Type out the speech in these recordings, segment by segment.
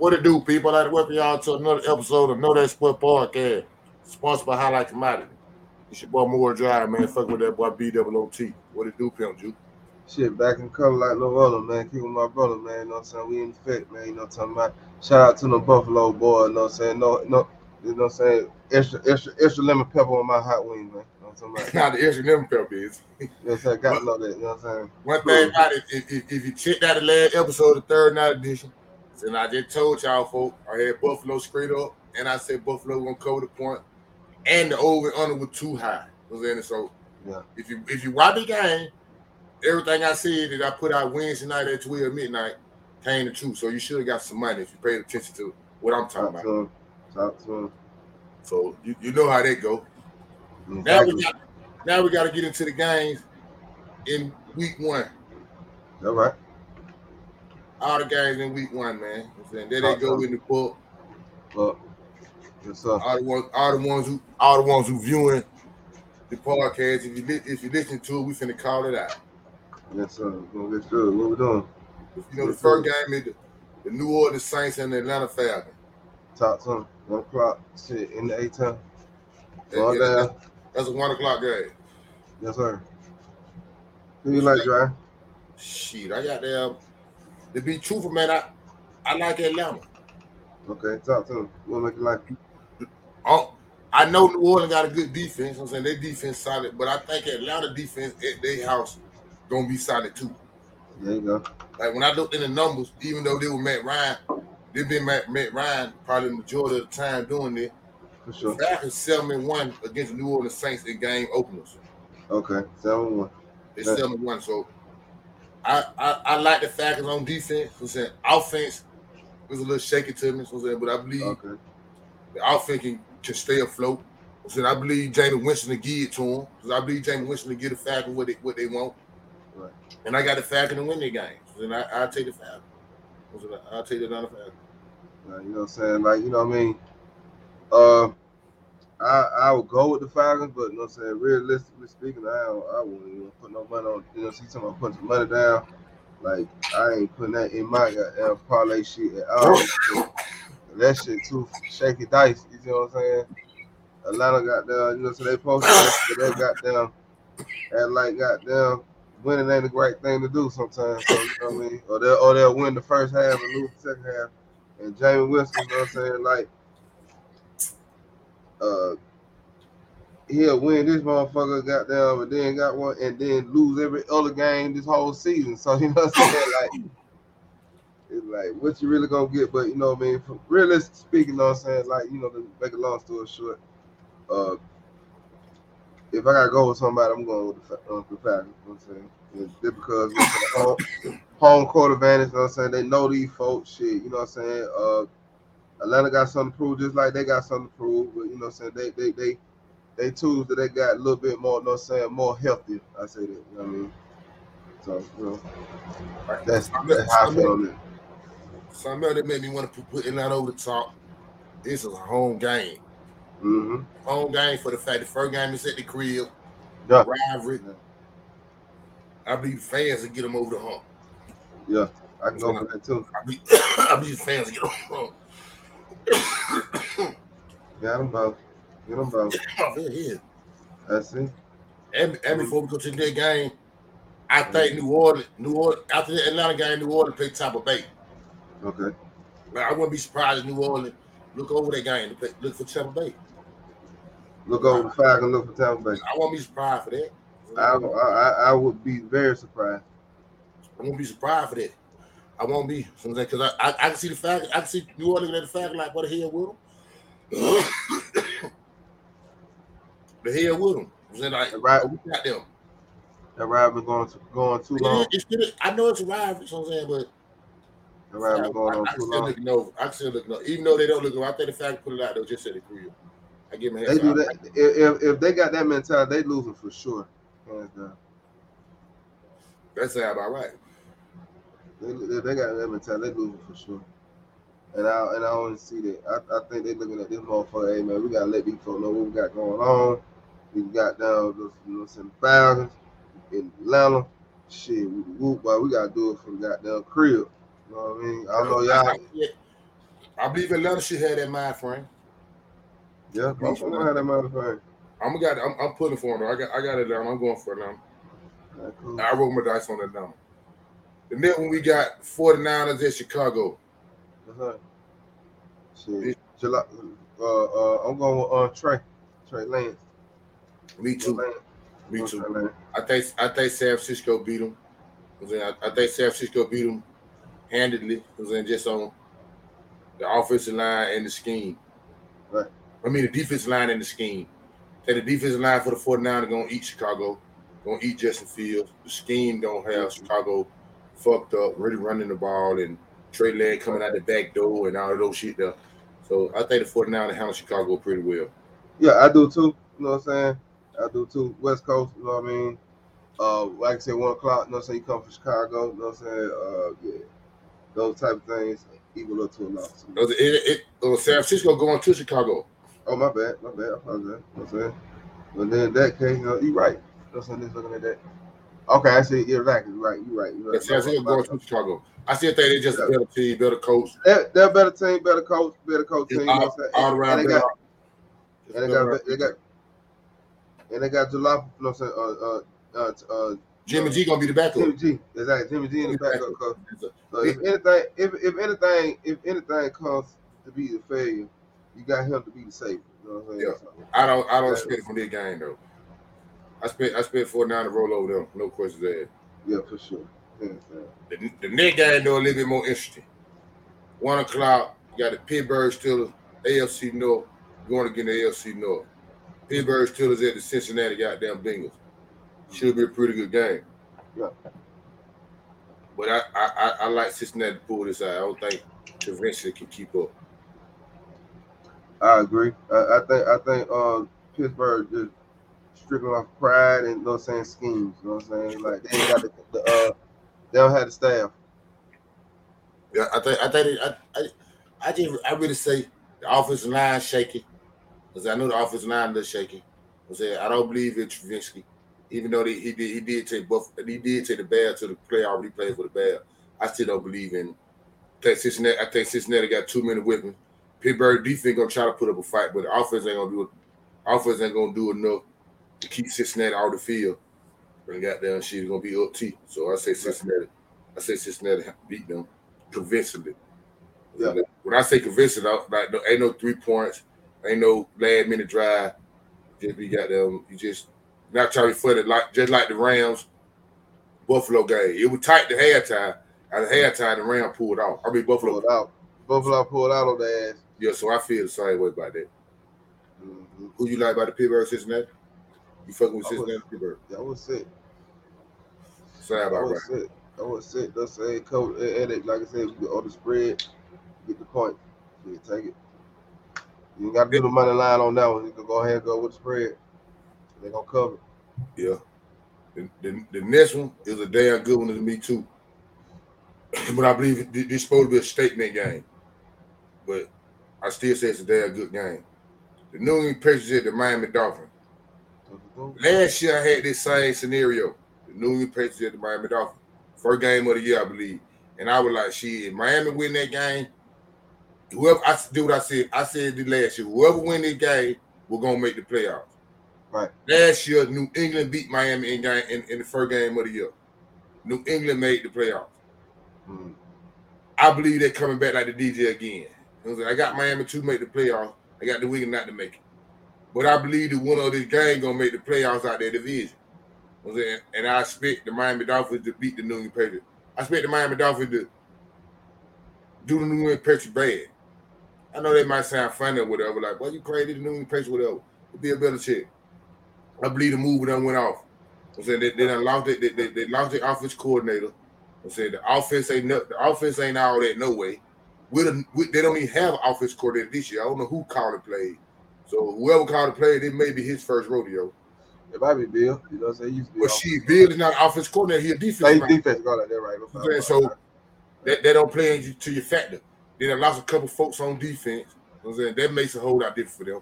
What it do, people? I'd like welcome y'all to another episode of Know That Sport Podcast, sponsored by Highlight Commodity. It's your boy Moore Drive, man. Fuck with that boy B-double-O-T. What it do, Pimp Juke? Shit, back in color like no other, man. Keep with my brother, man. You know what I'm saying? We in effect, man. You know what I'm talking about? Shout out to the Buffalo boy, you know what I'm saying? No, no, you know what I'm saying? Extra, extra, extra lemon pepper on my hot wings, man. You know what I'm talking about? Now the extra lemon pepper is. You know what I'm saying? Got to know that, you know what I'm saying? One thing about it, if, if, if you checked out the last episode, the third night edition, and I just told y'all, folk, I had Buffalo straight up, and I said Buffalo gonna cover the point, and the over and under was too high. Was in it, so Yeah. if you if you watch the game, everything I said that I put out Wednesday night at 12 midnight came to true. So you should have got some money if you paid attention to what I'm talking Talk about. to him. Talk to him. So you, you know how that go. Mm-hmm. Now we got now we got to get into the games in week one. All right. All the games in week one, man. I'm saying there they go in the book. Well, yes, sir. All the ones, all the ones who, all the ones who viewing the podcast. If you li- if you listen to it, we finna call it out. Yes, sir. Gonna get through. What we doing? You know, the first game is the, the New Orleans Saints and the Atlanta Falcons. Talk to him. One o'clock. Shit, in the eight time. That- yeah, down. that- that's a one o'clock game. Yes, sir. Who you like, Dry? Shit, I got there. To be truthful, man, I I like Atlanta. Okay, talk to him. What make you like? Oh, I know New Orleans got a good defense. I'm saying their defense solid, but I think Atlanta defense at their house gonna be solid too. There you go. Like when I looked in the numbers, even though they were Matt Ryan, they've been Matt, Matt Ryan probably the majority of the time doing it. For The sure. Falcons seven and one against the New Orleans Saints in game openers. Okay, seven one. Yeah. seven and one. So I, I I like the Falcons on defense. I'm saying offense was a little shaky to me. So I'm saying, but I believe Okay. the offense can, can stay afloat. I said I believe Jameis Winston to give it to him because I believe Jameis Winston to give the Falcons what they what they want. Right. And I got the Falcons to win their games. And I I'll take the Falcons. I I'll take the Falcons. Uh, you know what I'm saying? Like, you know what I mean? Uh I I would go with the Falcons, but you know what I'm saying, realistically speaking, I don't I wouldn't even put no money on you know, see someone putting some money down. Like I ain't putting that in my goddamn parlay shit at all. Oh. that shit too shaky dice, you know what I'm saying? Atlanta got down, you know, so they posted that, but they got down and like got down winning ain't the right thing to do sometimes. So, you know what I mean? Or they'll or they'll win the first half and lose the second half. And Jameis Winston, you know what I'm saying? Like, uh, he'll win this motherfucker, got down, but then got one, and then lose every other game this whole season. So, you know what I'm saying? Like, it's like, what you really gonna get? But, you know what I mean? From realistic speaking, you know what I'm saying? Like, you know, to make a long story short, uh, if I gotta go with somebody, I'm going with the, uh, the Falcons. You know what I'm saying? Just because home, home court advantage, you know what I'm saying? They know these folks, shit, you know what I'm saying? Uh, Atlanta got something to prove, just like they got something to prove. But you know what I'm saying? They they they they tools that they got a little bit more, you know what I'm saying, more healthy. I say that, you know what I mean? So, you know, that's, that's how I feel on it. Something that made me want to put, put Atlanta over the top. This is a home game. Mm-hmm. Home game for the fact the first game is at the crib. Yeah. Rivalry. I believe fans will get them over the hump. Yeah, I can go for that too. I believe, I believe fans will get them over the hump. Got them both. Get them both. Oh, they're here. That's it. And, and before we go to that game, I think mm. New Orleans, New Orleans, after the Atlanta game, New Orleans play Tampa Bay. Okay. Like, I wouldn't be surprised if New Orleans look over that game play, look for Tampa Bay. Look over the Falcons, look for Tampa Bay. I won't be surprised for that. I, I I would be very surprised. I won't be surprised for that. I won't be because I, I I can see the fact I can see New Orleans at the fact like what the hell with them. the hell with them. I'm saying like Right. we got them. That been going too, going too long. I know it's a rivalry, so I'm saying, but ride been going I, on I too still long. looking over. I still looking over. Even though they don't look over, I think the fact put it out, they'll just say the you. I give them a They do that. If, if, if they got that mentality, they losing for sure. Hands down. That sound about right. They, they got that mentality, they losing for sure. And I and I want to see that. I, I think they looking at this motherfucker. Hey man, we gotta let these folks know what we got going on. We got down those you know some Falcons in Atlanta. Shit, we whoop, boy, we gotta do it for the goddamn crib. You know what I mean? I don't know y'all. I believe Atlanta should have that mind frame. Yeah, of them had that motherfucker. I'm got. I'm, I'm putting for them. I got. I got it down. I'm going for it now. Cool. I roll my dice on that number. The then when we got 49ers at Chicago. Uh-huh. Shit. July, uh, uh, I'm going with uh, Trey. Trey Lance. Me too. Lance. Me too. I think I think San Francisco beat them. I, I think San Francisco beat them handedly. I was just on the offensive line and the scheme. Right. I mean the defensive line and the scheme. Say the defensive line for the 49ers gonna eat Chicago, gonna eat Justin Fields. The scheme don't have Chicago fucked up, really running the ball and Trey Lance coming out the back door and all of those shit there. So I think the 49ers handle Chicago pretty well. Yeah, I do too. You know what I'm saying? I do too. West Coast, you know what I mean? Uh, like I said, one o'clock, you know what I'm saying? You come from Chicago, you know what I'm saying? Uh, yeah. Those type of things equal up to a loss. It, it, it, uh, San Francisco going to Chicago. Oh, my bad. My bad. I apologize. You know what I'm saying? But then in that case, you know, you're right. You know what I'm saying? Just looking at that. Okay, I see. You're right. You're right. You're right. You're Yeah, right. San Francisco going to Chicago. I still think they're just a better team, better coach. They're, they're a better team, better coach, better coach team. You know all, all And- around and they got, and they got, they got, and they got July. You know what I'm saying? Uh, uh, uh, uh, Jimmy G gonna be the backup. Jimmy G. Exactly. Jimmy G in the backup coach. So if anything, if if anything, if anything comes to be the failure, you got him to be the savior. You know what I'm saying? So, I don't I don't expect from this game though. I spent I spent four nine to roll over them, no questions asked. yeah, for sure. Yeah, yeah. The, the next game though a little bit more interesting. One o'clock, you got the Pittsburgh Steelers, AFC North, going against the AFC North. Pittsburgh Steelers at the Cincinnati goddamn Bengals. Should be a pretty good game. Yeah. But I I, I, I like Cincinnati to pull this out. I don't think convention can keep up. I agree. I, I think I think uh, Pittsburgh just stripping off pride and you know what I'm saying schemes. You know what I'm saying? Like they ain't got the, the uh, they don't have the staff. Yeah, I think I think it, I, I I just I really say the offensive line shaky because I know the offensive line is shaky. I say I don't believe in Trubisky, even though they, he did he did take buff he did take the Bears to the playoff. He played for the Bears. I still don't believe in. Think Cincinnati. I think Cincinnati got too many weapons. Pittsburgh defense gonna try to put up a fight, but the offense ain't gonna do it. Offense ain't gonna do enough to keep Cincinnati out of the field. And goddamn shit is gonna be up T. So I say Cincinnati. I say Cincinnati beat them convincingly. Yeah. When I say convincing, I, like no, ain't no three points, ain't no last minute drive. Just be got them. You just not trying to foot it like just like the Rams Buffalo game. It was tight to halftime. At halftime, the Rams pulled out. I mean Buffalo. Pulled out. Buffalo pulled out on their ass. Yeah, so I feel the same way about that. Mhm. Who you like about the Pittsburgh Cincinnati? You fucking with I was- Pittsburgh? That was sick. Sound That about was right. sick. That was sick. That's a coach. And it, like I said, we on the spread, get the point. Yeah, take it. You ain't got to do the money line on that one. You can go ahead and go with the spread. They're gonna cover. it. Yeah. The, the, the next one is a damn good one to me too. but I believe this supposed to be a statement game. But I still say it's a damn good game. The New England Patriots at the Miami Dolphins. Last year I had this same scenario. The New England Patriots at the Miami Dolphins. First game of the year, I believe. And I was like, shit, Miami win that game, whoever I do what I said, I said the last year, whoever win this game, we're gonna make the playoffs. Right. Last year, New England beat Miami in game in, in the first game of the year. New England made the playoffs. Mhm. I believe they're coming back like the DJ again. You know what I'm? I got Miami to make the playoffs. I got the Wigan not to make it. But I believe the one of this game gonna make the playoffs out their division. You know I'm saying? And I expect the Miami Dolphins to beat the New England Patriots. I expect the Miami Dolphins to do the New England Patriots bad. I know they might sound funny or whatever, like, well, you crazy, the New England Patriots, whatever. It'd be a better check. I believe the move done went off. I'm saying they, they done lost it, they, they, they lost their offense coordinator. I'm saying the offense ain't the offense ain't all that no way. We they don't even have offense coordinator this year. I don't know who called the play. So whoever called the play, it may be his first rodeo. It might be Bill. You know what I'm saying? He used to But she Bill is not offense coordinator. He a defense. Play man. defense got like that right. Okay, so- That, that don't play into to your factor. They done lost a couple folks on defense. You know what I'm saying? That makes a whole lot different for them.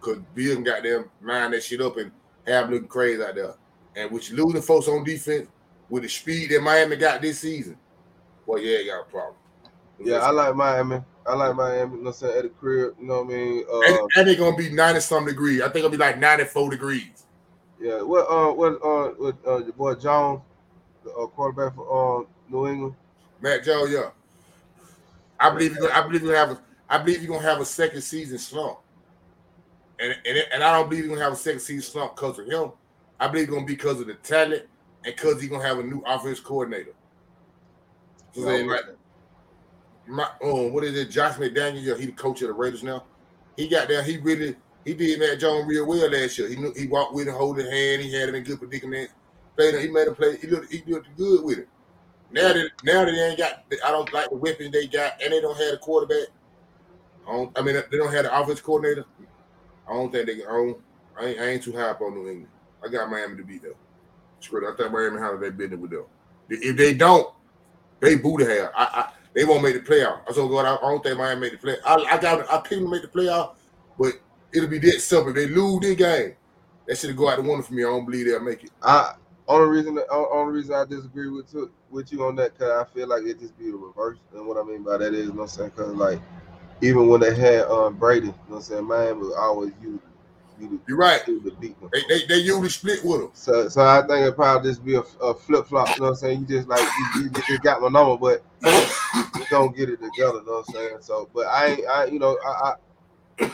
Cause Bill got them mind that shit up and have them looking crazy out there. And with you losing folks on defense with the speed that Miami got this season, well, yeah, you got a problem. yeah, I like Miami. I like Miami. You know what I'm saying? At the crib, you know what I mean? Uh, and, and they're gonna be 90 some degrees. I think it'll be like 94 degrees. yeah. What uh what uh what uh your boy Jones, the uh, quarterback for uh New England. Matt Joe, yeah. I believe you're I believe you're gonna have a I believe you're gonna have a second season slump. And and, and I don't believe you're gonna have a second season slump because of him. I believe it's gonna be because of the talent and because he's gonna have a new offense coordinator. So Yeah, I they like like my um, what is it? Josh McDaniel, yeah, he the coach of the Raiders now. He got there, he really he did that Jones real well last year. He knew he walked with him, holding hand, he had him in good predicament. He made him play, he looked he looked good with it. Now that now that they ain't got I don't like the weapons they got and they don't have a quarterback. I don't I mean they don't have the offense coordinator. I don't think they can own I ain't, I ain't too high up on New England. I got Miami to beat though. Screw it. I think Miami handle their business with them. If they don't, they boo the hell. I, I they won't make the playoff. I so God, I, I don't think Miami make the play. I, I got I picked them to make the playoff, but it'll be that simple. If they lose this game, that should go out the window for me. I don't believe they'll make it. I only reason only reason I disagree with you, with you on that because I feel like it just be the reverse. And what I mean by that is, you know what I'm saying? Because like even when they had um Brady, you know what I'm saying, Miami was always you you You're right. them. They, they, they usually split with them. So, so I think it probably just be a, a flip flop. You know what I'm saying? You just like you, you just got my number, but you don't get it together. You know what I'm saying? So, but I, I, you know, I, I,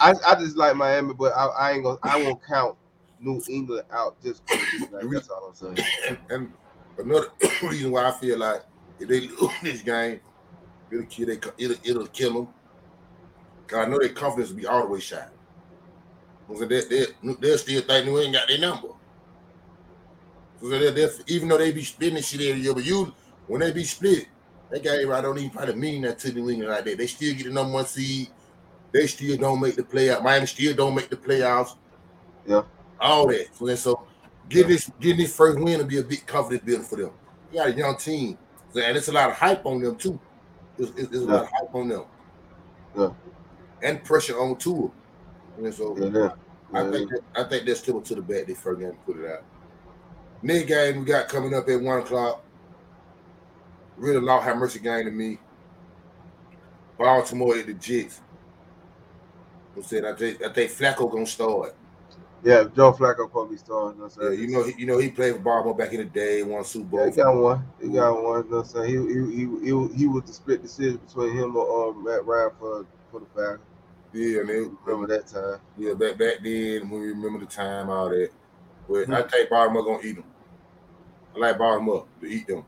I, I just like Miami, but I, I ain't gonna, I won't count New England out just this. That's all I'm saying. And, and another reason why I feel like if they lose this game, it'll kill they, it'll, it'll kill them. Cause I know their confidence will be all the way shot. So they, they, they'll still think New England got their number. So they're, they're, even though they be splitting shit every year, but you when they be split, that guy right don't even probably mean that to New England like that. They still get the number one seed. They still don't make the playoff. Miami still don't make the playoffs. Yeah. All that. So then so getting this getting this first win will be a big confidence builder for them. You got a young team. So, and it's a lot of hype on them too. There's, there's a lot of hype on them. Yeah. And pressure on Tua. And so Yeah, yeah. I Yeah, think that, I think they're still to the bat. They first game to put it out. Next game we got coming up at one o'clock. Really Lord have mercy game to me. Baltimore at the Jets. Who said I think I think Flacco gonna start. yeah, Joe Flacco probably starting. You know Yeah, you know he, you know he played for Baltimore back in the day, won Super Yeah, Bowl. he got one. He got one. You know what I'm saying? He he he he, he was the split decision between him or uh, Matt Ryan for for the Falcons. Yeah, and they, Remember that time? yeah, back back then when we remember the time, all that. But Hmm. I think Baltimore gonna eat them. I like Baltimore to eat them.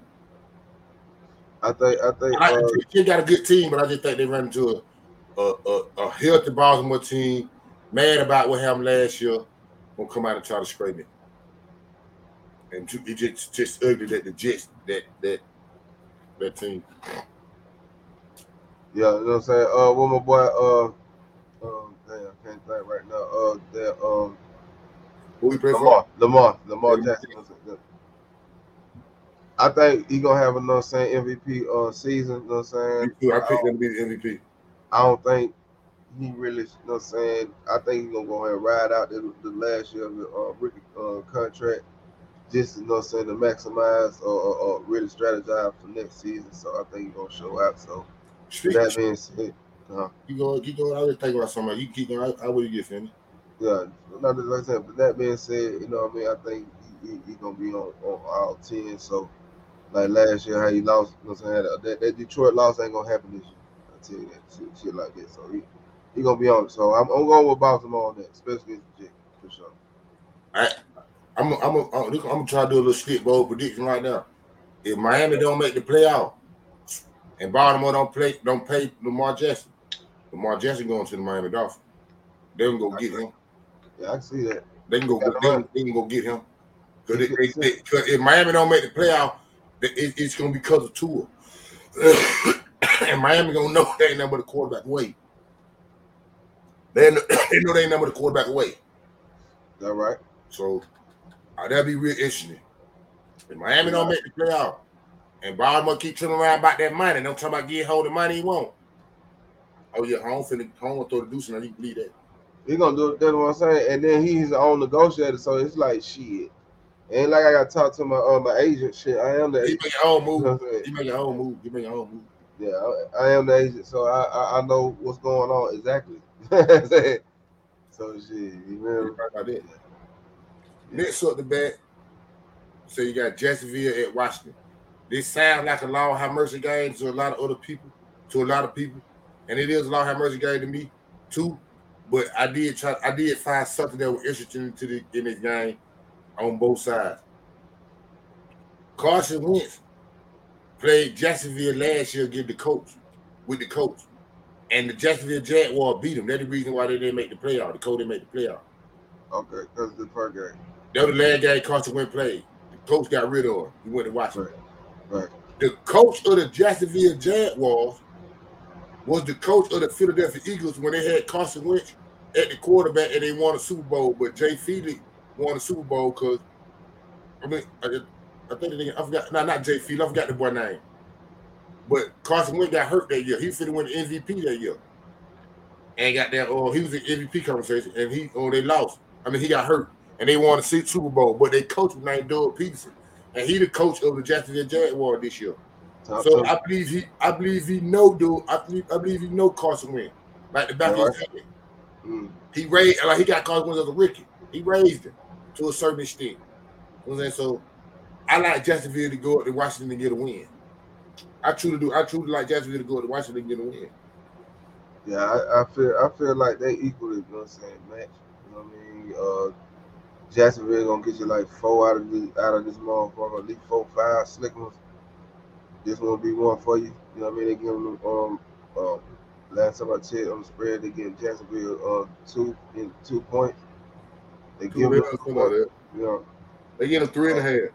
I think I think I, uh, they got a good team, but I just think they run into a a, a, a healthy Baltimore team, mad about what happened last year, gonna come out and try to scrape it. And it just just ugly that the Jets that that that team. yeah, you know what I'm saying? Uh, what my boy uh, right now. Uh, that um, Who we play for? Lamar, Lamar, Lamar Jackson. you know what I'm saying? I think he gonna have another you know what I'm saying MVP uh season. You know what I'm saying? I picked him to be the MVP. I don't think he really, you know what I'm saying? I think he's gonna go ahead and ride out the, the last year of the uh, rookie uh, contract, just you know what I'm saying to maximize or, or, or really strategize for next season. So I think he's gonna show out. So Speaking, that being said, uh, you go, you go. I was thinking about somebody. You keep going. How would you get Finny? yeah, not like I said, but that being said, you know what I mean. I think he's he, he gonna be on, on all ten. So like last year, how he lost, you know what I'm saying? That, that Detroit loss ain't gonna happen this year. I tell you that shit, shit like that. So he he gonna be on it. So I'm, I'm going with Baltimore on that, especially against the Jets for sure. I'm, a, I'm, a, I'm, a, I'm gonna try to do a little split bowl prediction right now. If Miami don't make the playoff, and Baltimore don't play, don't pay Lamar Jackson, Lamar Jackson going to the Miami Dolphins. They can go get him. Yeah, I see that. They can go. Yeah, They they can go get him. Because if Miami don't make the playoff, it, it's gonna be because of Tua. and Miami gonna know they ain't but a quarterback away. They know, they know they ain't but a quarterback away. Is that right? So uh, that'd be real interesting. If Miami don't make the playoff, and Baltimore keep turning around about that money, don't talk about getting hold of money he won't. Oh yeah, home finna home gonna throw the deuce and you believe that. He gonna do it. that's what I'm saying. And then he's his own negotiator, so it's like shit. Ain't like I gotta talk to my uh, my agent. Shit, I am the He agent. make your own You know move. He make your own move. He make your own move. Yeah, I, I am the agent, so I, I, I know what's going on exactly. so shit, you remember? About that. Next up the bat, so you got Jacksonville at Washington. This sounds like a law high mercy game to a lot of other people, to a lot of people, and it is a law high mercy game to me too. But I did try, I did find something that was interesting to the in this game on both sides. Carson Wentz played Jacksonville last year against the coach with the coach, and the Jacksonville Jaguars beat him. That's the reason why they didn't make the playoff. The coach didn't make the playoff. Okay, that's the first game. That was the last game Carson Wentz played. The coach got rid of him. He went to Washington. Right. Right. The coach of the Jacksonville Jaguars was the coach of the Philadelphia Eagles when they had Carson Wentz at the quarterback and they won a Super Bowl. But Jay Feely won a Super Bowl because I mean I, I think the I forgot no not Jay Feely, I forgot the boy name. But Carson Wentz got hurt that year. He finna win the MVP that year. And got that oh he was in MVP conversation and he oh they lost. I mean he got hurt and they won the Super Bowl, but they coached was named Doug Pederson. And he the coach of the Jacksonville Jaguars this year. Top So. I believe he, I believe he know, dude. I believe, I believe he know Carson Wentz, like the back of his head. Mm. He raised, like he got Carson Wentz as a rookie. He raised him to a certain extent. You know what I'm saying? So I like Jacksonville to go up to Washington and get a win. I truly do. I truly like Jacksonville to go up to Washington and get a win. Yeah, I, I feel I feel like they equally, you know what I'm saying, match. You know what I mean? Uh Jacksonville gonna get you like four out of the out of this motherfucker, at least four, five slick ones. This will be one for you. You know what I mean? They give them um um last time I checked on the spread, they give Jacksonville uh two in two points. They give them like that. you know They get him three and a half.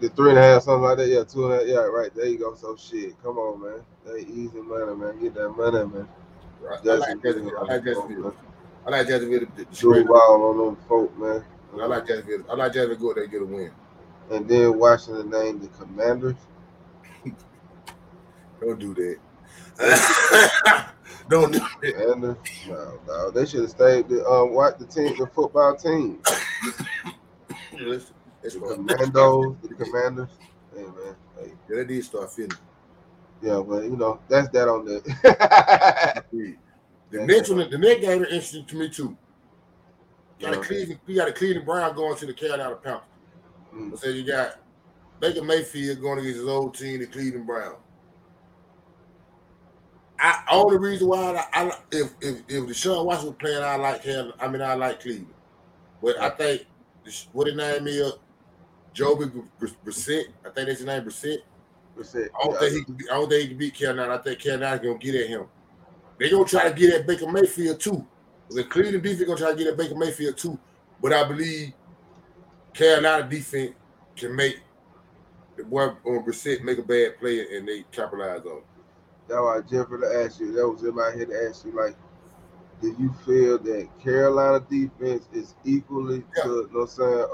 the three and a half, something like that. Yeah, two and a half. Yeah, right. There you go. So shit. Come on, man. They easy money, man. Get that money, man. Right. I like Jacksonville. I like Jacksonville. I like Jacksonville to, to Drew wild on them folk, man. I like Jacksonville. I like Jacksonville go there and get a win. And then Washington named the Commanders. Don't do that. Don't do that. No, no, they should have stayed the um what the team, the football team, Listen, it's the. Commandos, the Commanders. Hey man, hey, Yeah, they did start feeling. yeah, but you know that's that on the. The next one, the next game is interesting to me too. Got a. Cleveland, we got a Cleveland Brown going to the Carolina Panthers. Mm. So you got Baker Mayfield going against his old team, the Cleveland Brown. I only reason why I, I if if if Deshaun Watson was playing, I like him. I mean, I like Cleveland, but I think what his name is, Joby Br- Brissett. I think that's his name, Brissett. It. I don't think he can. Be, I don't think he can beat Carolina. I think Carolina gonna get at him. They gonna try to get at Baker Mayfield too. The Cleveland defense gonna try to get at Baker Mayfield too. But I believe Carolina defense can make the boy on Brissett make a bad play and they capitalize on. it. That's why Jeffrey to ask you. That was in my head to ask you, like, do you feel that Carolina defense is equally Yeah. to, you know what I'm saying,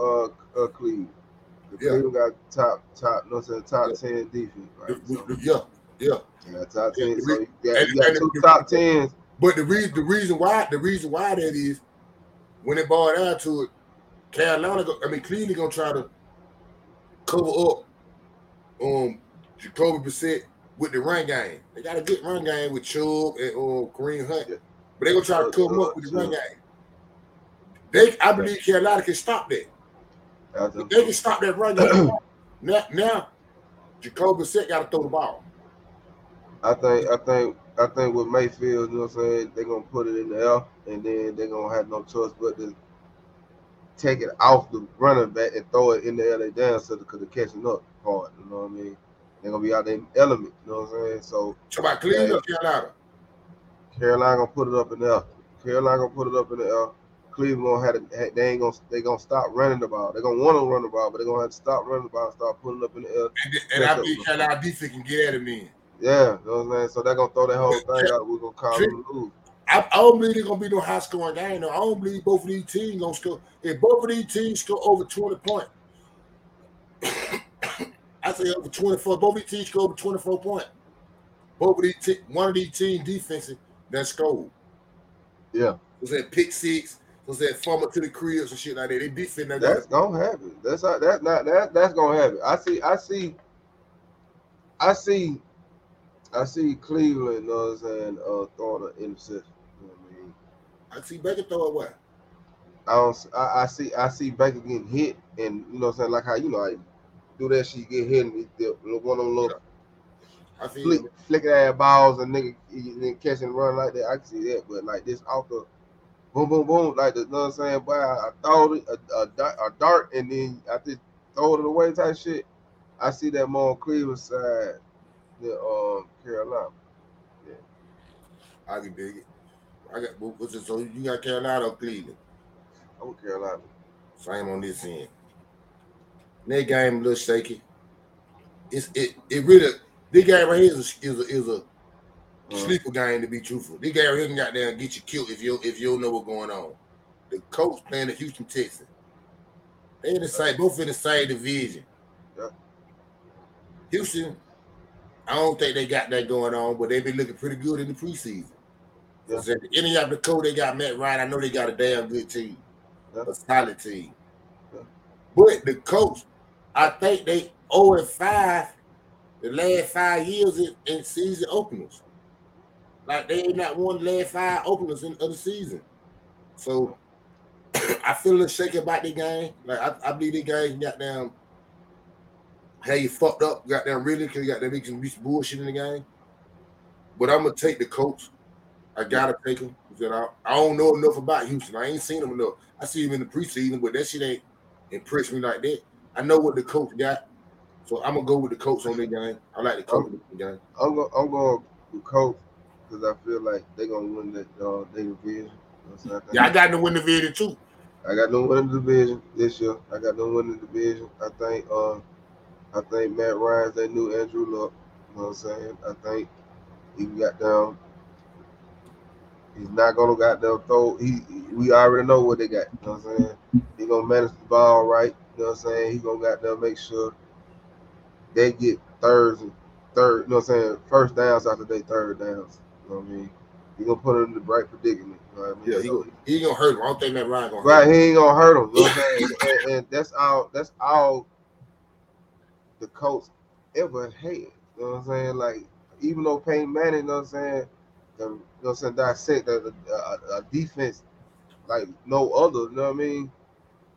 uh, uh Cleveland? The Yeah. Cleveland got top, top, you know what I'm saying, top Yeah. ten defense, right? So, yeah, yeah. yeah, top Yeah, ten. the So you got, and- you got two the- top tens. But the reason the reason why the reason why that is when it boiled down to it, Carolina, go, I mean Cleveland gonna try to cover up um Jacoby Brissett with the run game. They got a good run game with Chubb and uh, Kareem Hunt, Yeah. but they gonna try to him up with the run game. They, I believe Carolina can stop that. If they can stop that run game. now, now Jacoby Brissett got to throw the ball. I think, I think, I think with Mayfield, you know what I'm saying, they're gonna put it in the air, and then they're gonna have no choice but to take it off the running back and throw it in the air. They down so because they're catching up hard. You know what I mean? They're gonna be out there element. You know what I'm saying? So So about Cleveland or Carolina? Carolina gonna put it up in the air. Carolina gonna put it up in the air. Cleveland gonna have to, they ain't gonna they gonna stop running the ball. They're gonna want to run the ball, but they're gonna have to stop running the ball and start putting up in the air. And, and I believe Carolina defense can get at him then. Yeah, you know what I'm saying? So they're gonna throw that whole thing out. We're gonna call them lose. I, I don't believe it's gonna be no high scoring game. though. I don't believe both of these teams gonna score. If both of these teams score over 20 points, I say over 24. Both of these teams score over 24 points. Both of these te- one of these team defenses that scored. Yeah. Was that pick six? Was that fumble to the cribs and shit like that? They defend that. That's gonna happen. That's not that's not that that's gonna happen. I see I see I see I see Cleveland, you know what I'm saying, uh, throwing an interception. You know what I mean? I see Baker throw what? I don't. I, I see. I see Baker getting hit, and you know, what I'm saying like how you know, like do that shit, get hit, and the, one of them little I see flick, flicking ass balls, and nigga then catch and run like that. I can see that, but like this off the boom, boom, boom, like the, you know what I'm saying? But I, I throw it a, a, dart- a dart, and then I just throw it away type shit. I see that more on Cleveland side than um Carolina. Yeah, I can dig it. I got? So you got Carolina or Cleveland? I would Carolina. Same on this end. That game a little shaky. It's it it really this game right here is a, is a, is a Uh, sleeper game to be truthful. This game right here can got there and get you killed if you if you don't know what's going on. The Colts playing the Houston Texans. They in the same both in the same division. Yeah. Houston, I don't think they got that going on, but they've been looking pretty good in the preseason. Yeah. At the end of the coach, they got Matt Ryan. I know they got a damn good team, Yeah. a solid team. Yeah. But the coach, I think they 0 and 5 the last five years in, in season openers. Like they ain't not won the last five openers in, other the season. So I feel a little shaky about the game. Like I, I believe the game got down. Hey, you fucked up, got down really because you got that make some bullshit in the game. But I'm gonna take the Colts. I gotta take him. I, I don't know enough about Houston. I ain't seen him enough. I see him in the preseason, but that shit ain't impressed me like that. I know what the Colts got, so I'm gonna go with the Colts on this game. I like the Colts the game. I'm going. I'm going with Colts because I feel like they're gonna win that uh, their division. You know I'm saying? I think- Yeah, I got to win the video too. I got no win the division this year. I got no win the division. I think uh I think Matt Ryan's that new Andrew Luck. You know what I'm saying? I think he got down. He's not gonna got down throw. He we already know what they got. You know what I'm saying? He gonna manage the ball right. You know what I'm saying? He gonna got down make sure they get thirds and third, you know what I'm saying, first downs after they third downs. You know what I mean? He gonna put him in the right predicament. You know what I mean? Yeah, he So- gonna, he gonna hurt him. I don't think Matt Ryan gonna hurt Right, he ain't gonna hurt him. You know what I'm saying? and, and that's all. That's all the Colts ever had. You know what I'm saying? Like even though Peyton Manning, you know what I'm saying, the, you know what I'm saying, dissect a, a, a defense like no other. You know what I mean?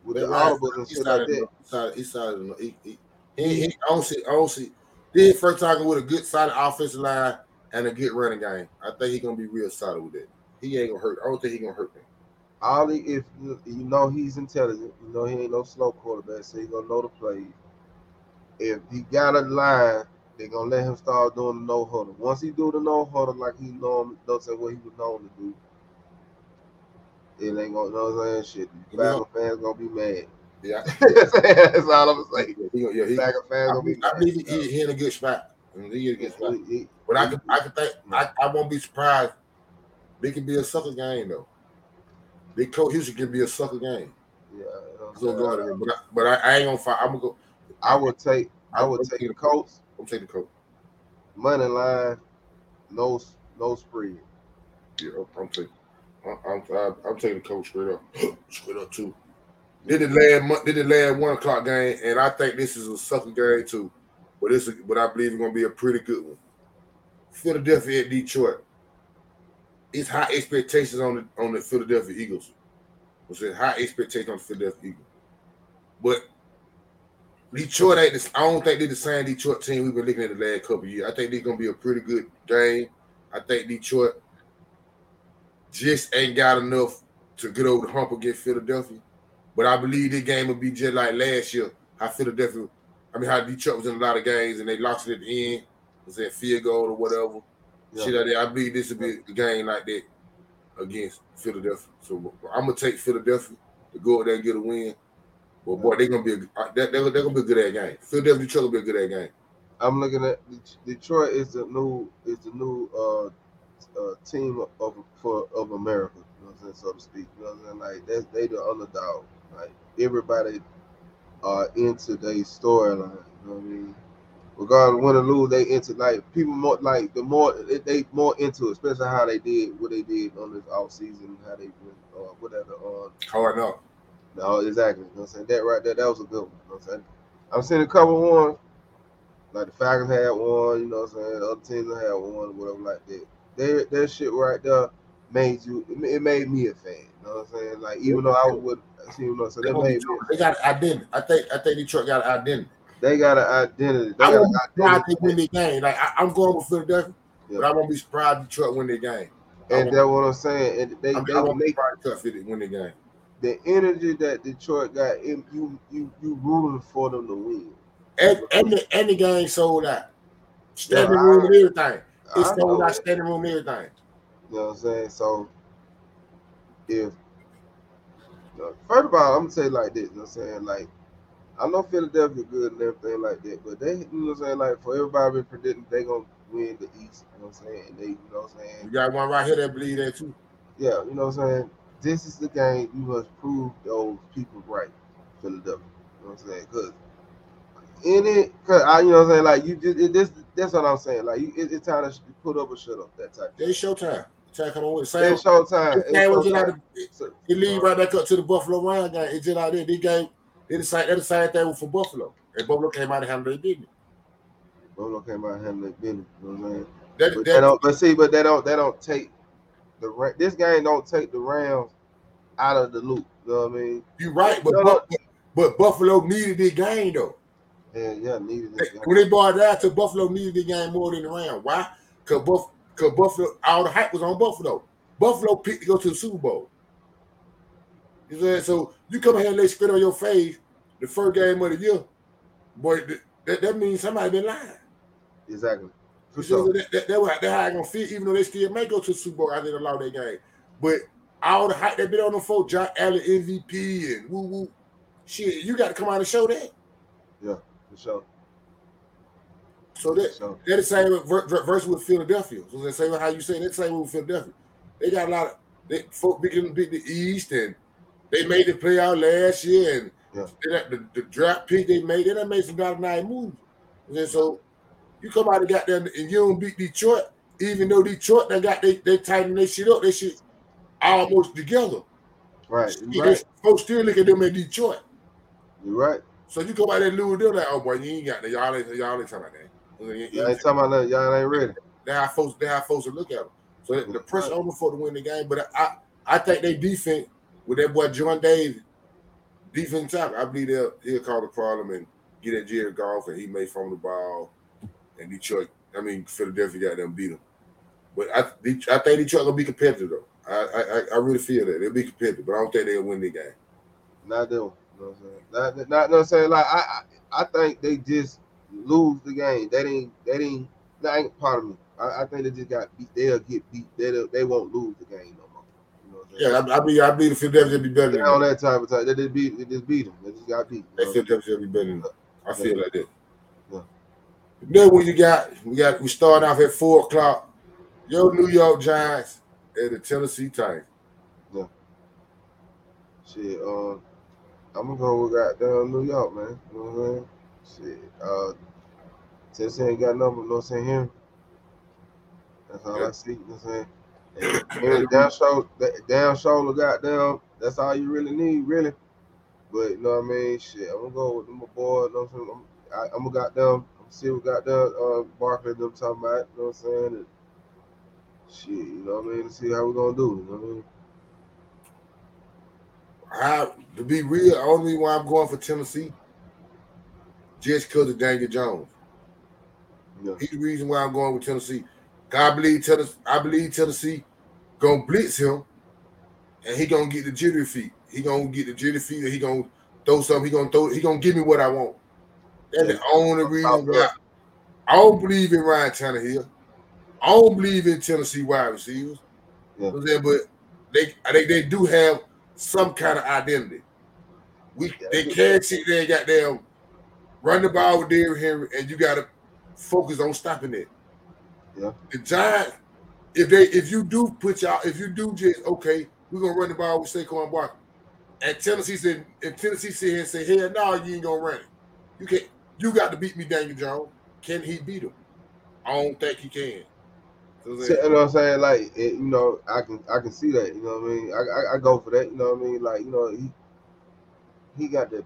With the audibles and shit like that. Solid- He solid. He, he, he, he, I don't see. I don't see. This is first time with a good solid offensive line and a good running game. I think he's gonna be real solid with that. He ain't gonna hurt. I don't think he gonna hurt me. Ollie, if you, you know he's intelligent, you know he ain't no slow quarterback, so he gonna know the play. If he got a line, they gonna let him start doing the no huddle. Once he do the no huddle like he normally does say what he was known to do, it ain't gonna know what I'm saying. Shit, Yeah. Packer fans gonna be mad. Yeah, That's all I'm saying. yeah, yeah, he, Packer fans I gonna be I mad. believe he, he, he in a good spot. I mean, he in a good spot. He- he- But I can, I can think, I, I won't be surprised. It can be a sucker game though. Big Colts Houston can be a sucker game. yeah, So go ahead, but I, but I, I ain't gonna fight. I'm gonna go. I would take I would take the Colts I'm taking the Colts. money line, no no spread. Yeah, I'm taking. I'm, I'm, I'm, taking the Colts straight up, straight up too. Did it month? Did it last one o'clock game? And I think this is a sucker game too. But this, but I believe it's gonna be a pretty good one. Philadelphia at Detroit. It's high expectations on the on the Philadelphia Eagles. Was it high expectations on the Philadelphia Eagles? But Detroit ain't. The, I don't think they're the same Detroit team we've been looking at the last couple years. I think they're gonna be a pretty good game. I think Detroit just ain't got enough to get over the hump against Philadelphia. But I believe this game will be just like last year. How Philadelphia, I mean, how Detroit was in a lot of games and they lost it at the end. Was that field goal or whatever? Yeah. Shit like that. I believe this will be a game like that against Philadelphia. So I'm gonna take Philadelphia to go out there and get a win. But boy, they're gonna be a uh, they're, they're gonna be a good at game. Philadelphia Detroit will be a good at game. I'm looking at Det- Detroit is the new is the new uh, uh team of for of America, you know what I'm saying, so to speak. You know what I'm saying? Like that's they the underdog. Like everybody are into their storyline. You know what I mean? Regardless of win or lose, they into like people more like the more they, they more into it, especially how they did what they did on this off season, how they went uh whatever on Hard enough. no, exactly. You know what I'm saying? That right there, that was a good one. You know what I'm saying? I'm seeing a couple ones. Like the Falcons had one, you know what I'm saying? Other teams had one, whatever like that. Their their shit right there made you it made me a fan. You know what I'm saying? Like even though I would see you know, so that made me they got an identity. I think I think Detroit got an identity. They got an identity. They I got won't be surprised identity. they win the game. Like I, I'm going with Philadelphia, Yeah. but I won't be surprised Detroit win the game. And that's what I'm saying. And they, I, mean, they I won't make Detroit win the game. the energy that Detroit got, you you you rooting for them to win. And and the, and the game sold out. Standing Yeah, room and everything. It's sold know. standing room everything. You know what I'm saying? So if first of all, I'm gonna say like this, you know what I'm saying? Like I know Philadelphia good and everything like that, but they you know what I'm saying, like for everybody been predicting they gonna win the East, you know what I'm saying? And they you know what I'm saying? You got one right here that believe that too. Yeah, you know what I'm saying? This is the game you must prove those people right, Philadelphia. You know what I'm saying? Because in it, cause I, you know what I'm saying, like you just it, this that's what I'm saying. Like it, it's time to put up or shut up that type. It's showtime. Come on with Same. It's showtime. It's Game was just like showtime. the- So- it lead right back up to the Buffalo Ryan game. It's just like that. This game, it's the same, the same thing for Buffalo. And Buffalo came out and handled their business. Bolo came out of handling business. You know what I'm saying? That, But that, don't. But see, but they don't. They don't take the this game. Don't take the Rams out of the loop. You know what I mean? You're right, but, No, no. Buff- but Buffalo needed this game though. Yeah, yeah. Needed. When they brought it out to Buffalo needed the game more than the Rams. Why? Because Buff, cause Buffalo, all the hype was on Buffalo. Buffalo picked to go to the Super Bowl. You know So you come here and they spit on your face the first game of the year, boy, th- that, that means somebody been lying. Exactly. For So sure. that, that, that, that how I gonna feel, even though they still may go to the Super Bowl, I didn't allow that game. But all the hype that been on the folk, Josh Allen MVP and woo woo, shit, you got to come out and show that. For sure. So that sure. they're the same with- ver- ver- versus with Philadelphia. So the same how you say that same with Philadelphia. They got a lot of they folk beginning to beat the East and they made the playout last year and Yeah. they the, the draft pick they made, they done made some dollar nine moves. And so you come out and got them and you don't beat Detroit, even though Detroit they got they they tighten their shit up, they shit almost together. Right. Right. Folks still look at them in Detroit. You're right. So you go by that and lose them like, oh boy, you ain't got that. Y'all ain't y'all ain't talking about that. You Y'all ain't talking about nothing. Y'all ain't ready. They how folks they how folks will look at them. So the- the pressure on them for to win the game. But I I think they defense with that boy Jordan Davis, defense top, I believe they'll he'll call the problem and get at Jared Goff and he may from the ball. And Detroit, I mean Philadelphia got them beat them. But I I think Detroit gonna be competitive though. I I, I really feel that they'll be competitive, but I don't think they'll win the game. Not them. You know what I'm saying? Not, not, not what I'm saying. Like I, I, I think they just lose the game. They didn't. They didn't. That ain't part of me. I, I think they just got beat. They'll get beat. They they won't lose the game no more. You know what I'm saying? Yeah, I, I believe I believe the Philadelphia be better than on that type of time. They just beat. They just beat them. They just got beat. They? Philadelphia be better than them. I feel like that. Yeah. Then when you got we got we start off at four o'clock. Yo, New York Giants and the Tennessee Titans. Yeah. Shit. Um, I'm gonna go with goddamn New York, man. You know what I'm saying? Shit. Uh, Tennessee ain't got nothing. No saying him. That's all Yeah. I see. You know what I'm saying? Henry down shoulder, down shoulder, goddamn. That's all you really need, really. But you know what I mean? Shit, I'm gonna go with my boy. You know what I'm saying? I'm, I, I'm gonna goddamn. I'm see what goddamn uh, Barkley them talking about. You know what I'm saying? And shit, you know what I mean? To see how we gonna do. You know what I mean? I to be real, only why I'm going for Tennessee, just because of Daniel Jones. Yeah. He's the reason why I'm going with Tennessee. I believe Tennessee, I believe Tennessee gonna blitz him, and he gonna get the jittery feet. He gonna get the jittery feet, and he gonna throw something. He gonna throw. He gonna give me what I want. That's the only reason why I don't believe in Ryan Tannehill. I don't believe in Tennessee wide receivers. Yeah. You know I'm saying? But they, they they do have some kind of identity. We they can't sit there got them run the ball with Derrick Henry, and you gotta focus on stopping it. Yeah. The Giants, if they if you do put y'all, if you do just okay, we're gonna run the ball with Saquon Barkley. And Tennessee said, and Tennessee said here and say, hell no, you ain't gonna run it. You can't you got to beat me, Daniel Jones. Can he beat him? I don't think he can. So you know what I'm saying? Like, it, you know, I can I can see that. You know what I mean? I, I I go for that. You know what I mean? Like, you know, he he got the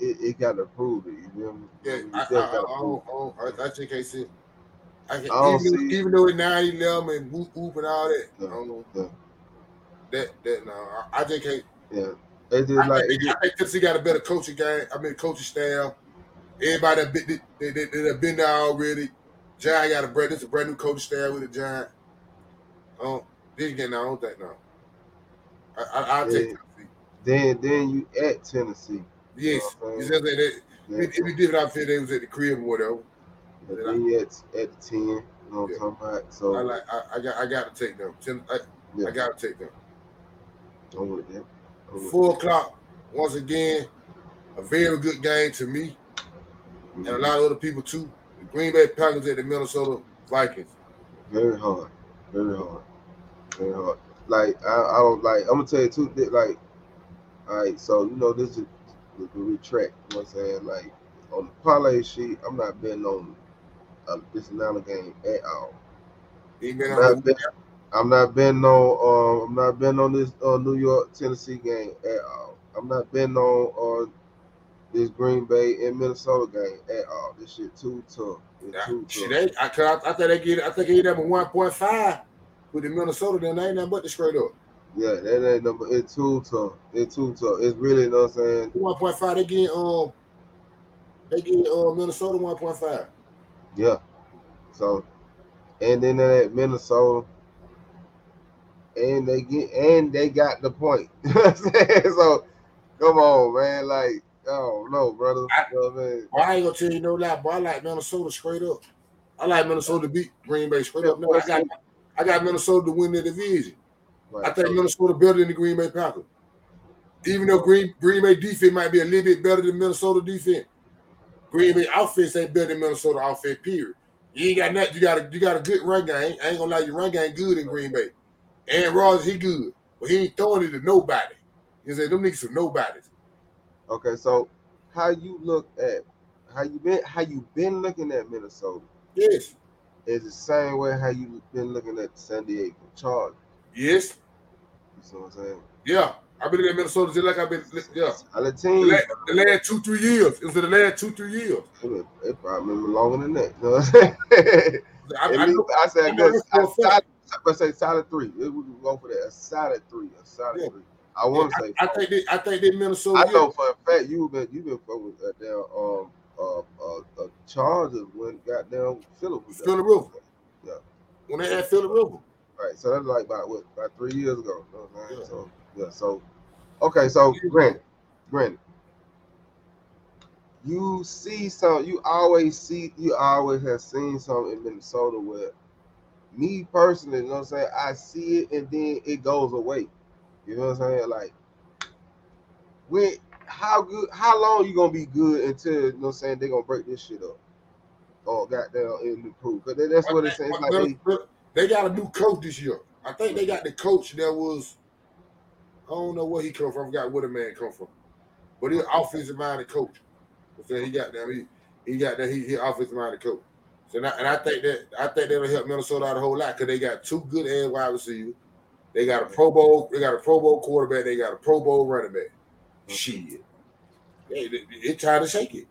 it, it got to prove it. You me? Yeah, I, I, I, gotta I, don't- I, don't- I, I just can't see. I can, I don't even, see- even though it's 9 11 and whoop whoop and all that, Yeah, I don't know. yeah. That, that, no, I, I just can't. Yeah, it just I, like think, I just, think Tennessee got a better coaching game. I mean, coaching staff. Everybody that been, they, they, they, have been there already. Giant got a brand. This is a brand new coaching staff with a Giant. Um, this I don't think no. I, I, I'll take. Tennessee. then then you at Tennessee. Yes, You know what I'm it's saying? just that they, Yeah, it, it be different. I feel they was at the crib or whatever. but then you at at the ten. You know what Yeah. I'm talking about? So I like. I, I got. I got to take them. Ten, I, yeah, I got to take them. I'm with that. Four o'clock. Once again, a very good game to me that. and a lot of other people too. The Green Bay Packers at the Minnesota Vikings. Very hard. Very hard. Very hard. Like I, I don't like. I'm gonna tell you two. Like, all right. So you know this is the, retract. You know what I'm saying? Like on the parlay sheet, I'm not betting on uh, this Atlanta game at all. I'm not, bet, I'm not betting on. Um, I'm not betting on this uh, New York Tennessee game at all. I'm not betting on uh, this Green Bay and Minnesota game at all. This shit too tough. It's too tough. they, I, I, I think they get. I think they get them one point five with the Minnesota. Then they ain't nothing but the straight up Yeah, that ain't number. It's too tough. It's too tough. It's really, you know what I'm saying. one point five. They get um. They get uh, Minnesota one point five. Yeah. So, and then at Minnesota, and they get and they got the point. You know what I'm saying? so, come on, man. Like, I don't know, brother. I- You know I mean? I ain't gonna tell you no lie, but I like Minnesota straight up. I like Minnesota beat Green Bay straight up. No, I got I got Minnesota to win the division. I Right. think Minnesota better than the Green Bay Packers. Even though Green Green Bay defense might be a little bit better than Minnesota defense, Green Bay offense ain't better than Minnesota offense. Period. You ain't got nothing. You got a you got a good run game. I ain't gonna lie, your run game good in Green Bay. And Rodgers, he good, but he ain't throwing it to nobody. You say them niggas some nobodies. Okay, so how you look at how you been how you been looking at Minnesota Yes, is the same way how you been looking at San Diego Chargers. yes, You see what I'm saying? yeah. I've been in Minnesota just like I've been. Yeah, Solid the team. last, the last two three years. It was the last two three years. It, it probably been longer than that. You know what I'm saying? I, I least I said I a know good, this for a a solid, I say solid three. It would go for that. A solid three. A solid Yeah. three. I want to say. I think they, I think they Minnesota. I yeah. know for a fact you've been you've been fucking with that damn um uh uh, uh Chargers when goddamn Philip was there. Philip Rivers. Yeah. when they had Philip Rivers. Right. So that's like about what about three years ago. You know what I'm? Yeah. So yeah. So okay. So granted, granted. You see some. You always see. You always have seen something in Minnesota where, me personally, you know what I'm saying. I see it and then it goes away. You know what I'm saying? Like, when how good? How long you gonna be good until you know what I'm saying they're gonna break this shit up? Or goddamn and improve? Cause that's what it seems like. They, they got a new coach this year. I think they got the coach that was. I don't know where he come from. I forgot where the man come from, but he's offensive minded coach. So he got that. He, he got that. He, he offensive minded coach. So now, and I think that I think that'll help Minnesota out a whole lot because they got two good ass wide receivers. They got a Pro Bowl. They got a Pro Bowl quarterback. They got a Pro Bowl running back. Mm-hmm. Shit, they, they, it's time to shake it.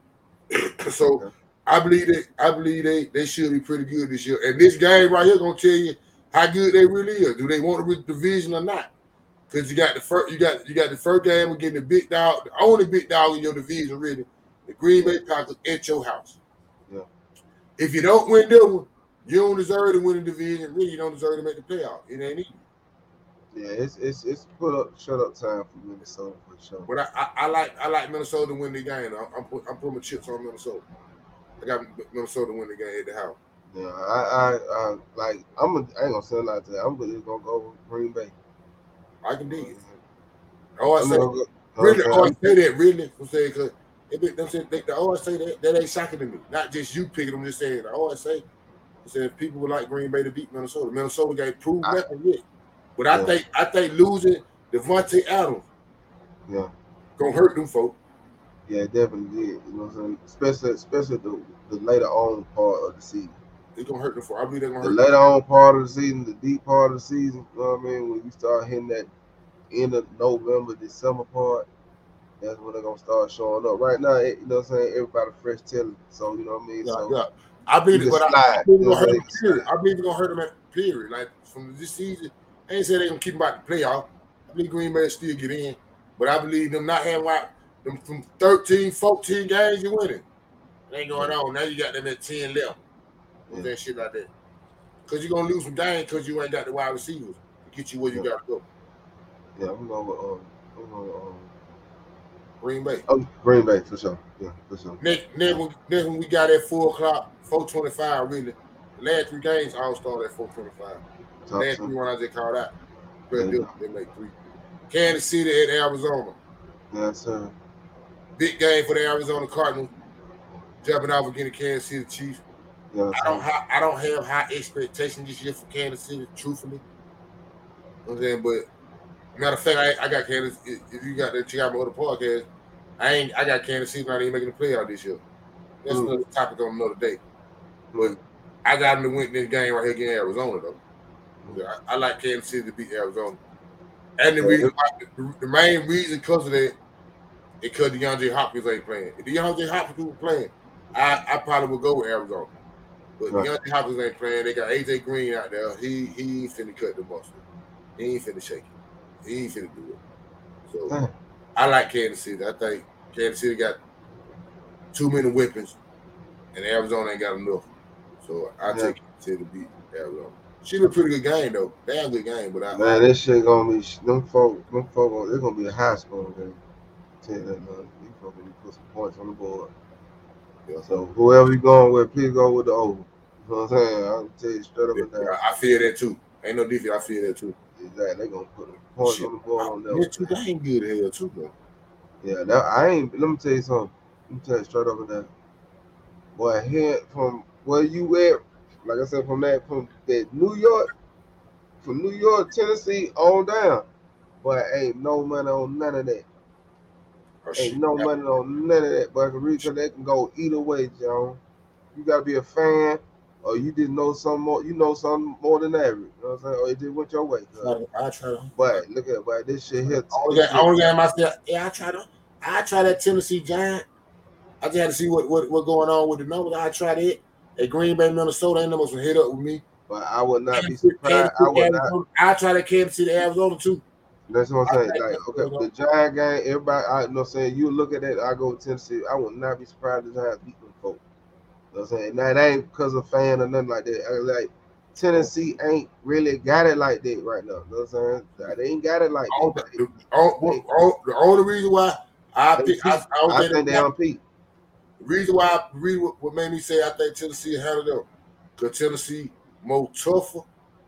so I believe that I believe they they should be pretty good this year. And this game right here gonna tell you how good they really is. Do they want to win the division or not? Because you got the first, you got you got the first game of getting the big dog, the only big dog in your division, really, the Green Bay Packers at your house. Yeah. If you don't win that one, you don't deserve to win the division. Really, you don't deserve to make the playoff. It ain't easy. Yeah, it's it's it's put up shut up time for Minnesota for sure. But I, I, I like I like Minnesota to win the game. I'm I'm, put, I'm putting my chips on Minnesota. I got Minnesota to win the game at the house. Yeah, I I, I like I'm a, I ain't gonna say a lot to that. I'm just gonna go with Green Bay. I can dig it. Oh, I say go- really. Oh, I say that really. I'm saying because it them say, they, they always oh, say that that ain't shocking to me. Not just you picking them. Just saying. Oh, I always say, I said people would like Green Bay to beat Minnesota. Minnesota got proved nothing yet. But I Yeah. think I think losing Davante Adams Yeah, gonna hurt them folks. yeah, it definitely did. You know what I'm saying? Especially especially the, the later on part of the season. It's gonna hurt them folks. I believe they're gonna The hurt. later on part of the season, the deep part of the season, you know what I mean? When you start hitting that end of November, December part, that's when they're gonna start showing up. Right now, you know what I'm saying? Everybody fresh telling. So you know what I mean? Yeah, so yeah. I believe it, but I, I believe it's gonna hurt them. Period. I believe it's gonna hurt them at period. Like from this season, I ain't say they gonna keep them out the playoff. I believe Green Bay still get in, but I believe them not having like them from 13, 14 games you winning. It ain't going on. Now you got them at 10 left. Yeah. That shit like that. Cause you're gonna lose some games because you ain't got the wide receivers to get you where you Yeah. gotta go. yeah, I'm going with um, I'm going with, um, Green Bay. oh, Green Bay for sure. Yeah, for sure. Next, next, when, next when we got at four o'clock, four twenty-five. Really, the last three games all started at four twenty-five. Top Last three one I just called out. But Yeah. they make three. Kansas City at Arizona. Yes, sir. Big game for the Arizona Cardinals. Jumping off against the Kansas City Chiefs. Yes, I don't ha- I don't have high expectations this year for Kansas City, truthfully. I'm saying, but matter of fact, I, I got Kansas. If you got the check out my other podcast, I ain't I got Kansas City not even making the playoff this year. That's Mm. another topic on another day. But I got them to win this game right here against Arizona though. I, I like Kansas City to beat Arizona. And the reason the, main reason because of that is because DeAndre Hopkins ain't playing. If DeAndre Hopkins was playing, I, I probably would go with Arizona. But Right. DeAndre Hopkins ain't playing. They got AJ Green out there. He he ain't finna cut the muscle. He ain't finna shake it. He ain't finna do it. So Damn. I like Kansas City. I think Kansas City got too many weapons, and Arizona ain't got enough. So I Yeah. take Kansas City to beat Arizona. She a pretty good game though. Damn good game, but I, Man, this shit gonna be them folk. Them folk. It's gonna be a high scoring game. Tell you that, man. Gonna put some points on the board. yeah, So whoever you going with, please go with the over. You know what I'm saying? I'll tell you straight up and down. I feel that too. Ain't no defense. I feel that too. Exactly. They gonna put the points Shit. on the board on too that. dang good here too, though. Yeah, that, I ain't. Let me tell you something. Let me tell you straight up and down. Boy, here from where you at, like I said, from that from that New York, from New York, Tennessee on down. But ain't no money on none of that. Oh. Ain't no money on none of that, but because they can go either way, John. You gotta be a fan, or you didn't know some more. You know something more than average. You know what I'm saying? Or it just went your way. cuz. I try to. But look at, but this shit here. Only game, only game I said, yeah, I try to. I try that Tennessee Giant. I just had to see what what, what going on with the numbers. I tried it. At Green Bay, Minnesota, ain't no to hit up with me. But I would not be Kansas City, surprised. I would not. Arizona. I tried that Kansas City, Arizona too. That's what I'm saying. I think Like, okay, the Giant game, everybody, I you know saying. You look at that, I go with Tennessee. I would not be surprised if Giants beat them folks. You know what I'm saying? Now, that ain't because of fan or nothing like that. I, like, Tennessee ain't really got it like that right now. You know what I'm saying? They ain't got it like Oh, that. the, oh, oh, oh, the only reason why I They pick, I. I, I think they on peak. The reason why I read what, what made me say I think Tennessee handled them because Tennessee more tougher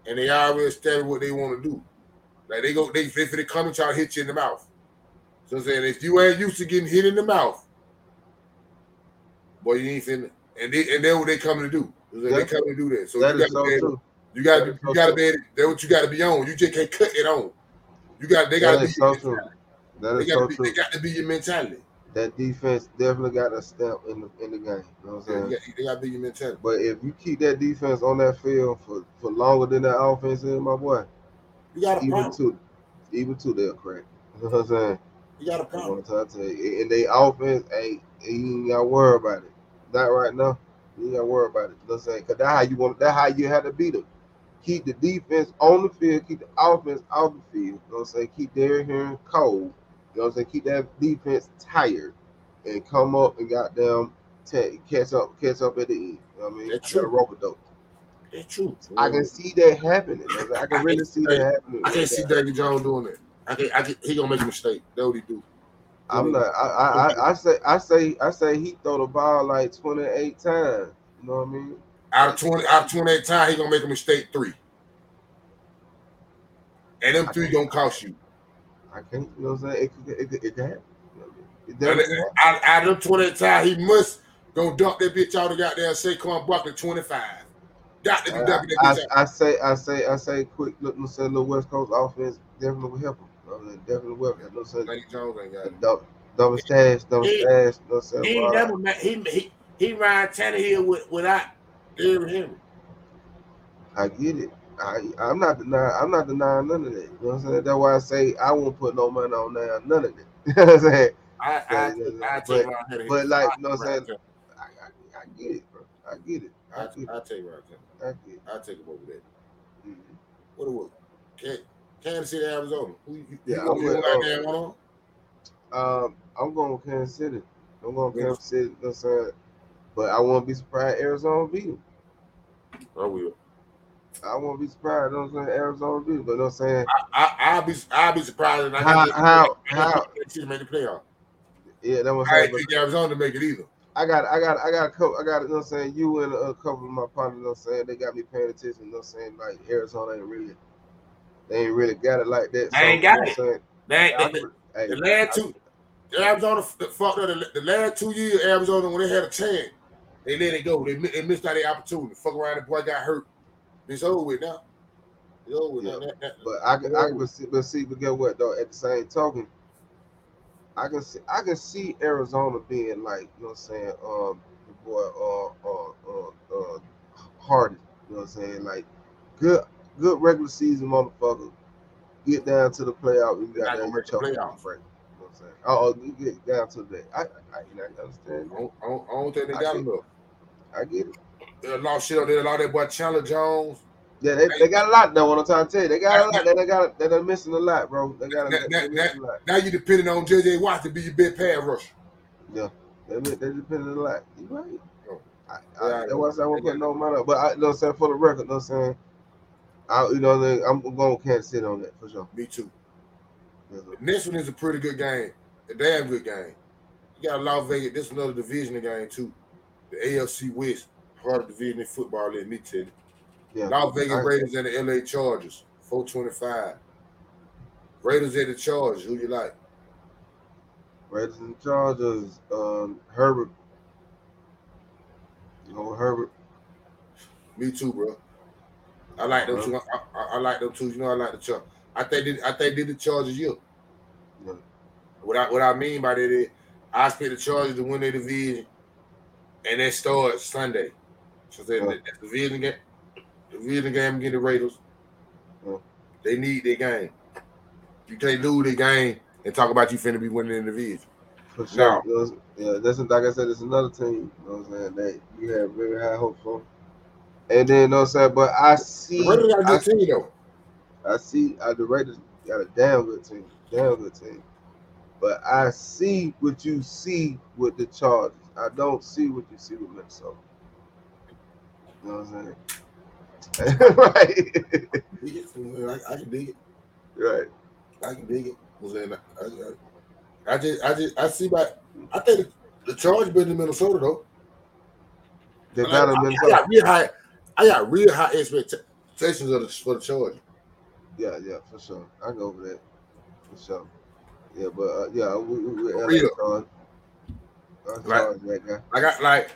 and they already established what they want to do. Like they go, they if they finna come and try to hit you in the mouth. So I'm saying if you ain't used to getting hit in the mouth, boy, you ain't finna. And they and then what they coming to do? So They coming to do that. So That you is got so to be, you gotta, you so got to be that's what you got to be on. You just can't cut it on. You got they gotta is be so true. That They is got so be true. they got to be your mentality. That defense definitely got a stamp in the in the game. You know what I'm saying? got- they got to your mentality. But if you keep that defense on that field for, for longer than that offense is, my boy, You got a even problem. two, even two, they'll crack. You know what I'm saying? You got a problem. I'm to tell you. And they offense ain't, you ain't got to worry about it. Not right now. You ain't got to worry about it. You know what I'm saying? Because that's how you want. That's how you have to beat them. Keep the defense on the field. Keep the offense off the field. You know what I'm saying? Keep Derrick Henry cold. You know what I'm saying? Keep that defense tired, and come up and goddamn ta- catch up, catch up at the end. You know what I mean? That's true. rope dope. It's true. I can see that happening. You know what I'm can really see that happening. I can't see Daniel Jones doing that. I can I can he gonna make a mistake. That's what he do. I'm not. I, I, I, I say, I say, I say, he throw the ball like 28 times. You know what I mean? Out of twenty out of twenty eight times, he gonna make a mistake three. And them three gonna cost you. I can't. You know what I'm saying? It could, it could, it could happen. You know I mean? It And definitely happen. out, out of them twenty eight times, he must go dump that bitch out of goddamn Saquon Barkley twenty five. Got to be dumping that I, bitch out. I, I say, I say, I say, quick look, and say, little West Coast offense definitely will help him. You know what I mean? Definitely will. You know what I'm saying? Daniel Jones ain't got it. Double, double stash, double He- stash. You know what I'm saying? He Well, never ma- he he he Ryan Tannehill with, without Derrick Henry. I get it. I, I'm not denying. I'm not denying none of that. You know what I'm saying? That's why I say I won't put no money on that. None of it. You know what I'm saying? I, I, I. I But- Tannehill. but like, you know what I'm saying? I, I, I get it, bro. I get it. I I, get it. I take Ryan Tannehill. I get it. I take him over there. Mhm. What it was? Can, Kansas City, Arizona. Who you, you, Yeah, you gonna I'm go with, out uh, on? Um, I'm going with Kansas City. I'm going with. Kansas City. You know what I'm saying? But I won't be surprised Arizona beat them. I will. I won't be surprised. You know what I'm saying? Arizona beat. But you know what I'm saying? I, I'll be I'll be surprised if I How- got how- how- to make the playoff. Yeah, that was I But think Arizona to make it either. I got, I got, I got a couple. I got, you know what I'm saying? You and a couple of my partners, you know what I'm saying? They got me paying attention. You know what I'm saying? Like Arizona ain't really, they ain't really got it like that. They ain't got you know saying? They, I- the, the, hey, the last two, Arizona f- fucked up. The, the last two years, Arizona when they had a chance, they let it go. They, they missed out their opportunity. Fuck around, the boy got hurt. It's over with now. It's over with Yeah. now. But I can, I can see, but see, but get what though? At the same token, I can see, I can see Arizona being like, you know what I'm saying? Um, the boy, uh, uh, uh, uh, Hardy. You know what I'm saying? Like, good, good regular season motherfucker. Get down to the playoff. You got that make the choke playoffs. You know what I'm saying? Oh, you get down to that. I, I, you know, I understand. I don't, I don't, think they got enough. I get it. They lost shit on there. Lost that boy Chandler Jones. Yeah, they, they got a lot though. What I'm trying to tell you, they got a lot. They, they got, they, they're missing a lot, bro. They got, That- they, that- missing a lot. Now you depending on JJ Watt to be your big pass rusher. Yeah, they they depend a lot. You right. Oh. I, Yeah, I, that's why I won't put no money up. But I you know what I'm saying for the record, you know what I'm saying. I you know I'm going with Kansas City on that for sure. Me too. Sir. Next one is a pretty good game, a damn good game. You got Las Vegas. This is another division game too. The AFC West, hard division football. Let me tell you. Yeah. Las Vegas Raiders and the LA Chargers, four twenty five. Raiders at the Chargers. Who you like? Raiders and Chargers. Um, Herbert. You know Herbert. Me too, bro. I like them two. I, I, I like them too. You know, I like the Chargers. I think they, I think they the Chargers. You. Yeah. What I what I mean by that is, I expect the Chargers to win their division, and that starts Sunday. So they, Yeah. that's the division game. The division game against the Raiders. Yeah. They need their game. You can't lose their game and talk about you finna be winning in the division. For sure. You know, yeah, that's like I said, it's another team. You know what I'm saying? That you have very high hopes for. And then you know what I'm saying, but I see The Raiders got a I good team though. I see uh, the Raiders got a damn good team, damn good team. But I see what you see with the Chargers. I don't see what you see with Minnesota. You know what I'm saying? right, Dig it. I, I can dig it. right. I can dig it. Was in- I, I, I just, I just, I see my. I think the, the Chargers better than Minnesota though. They I, better I, than I Minnesota. got real high. I got real high expectations of the, for the charge. Yeah, yeah, for sure. I go over that for sure. Yeah, but uh, yeah, we, we, we real. Charge that. I got like,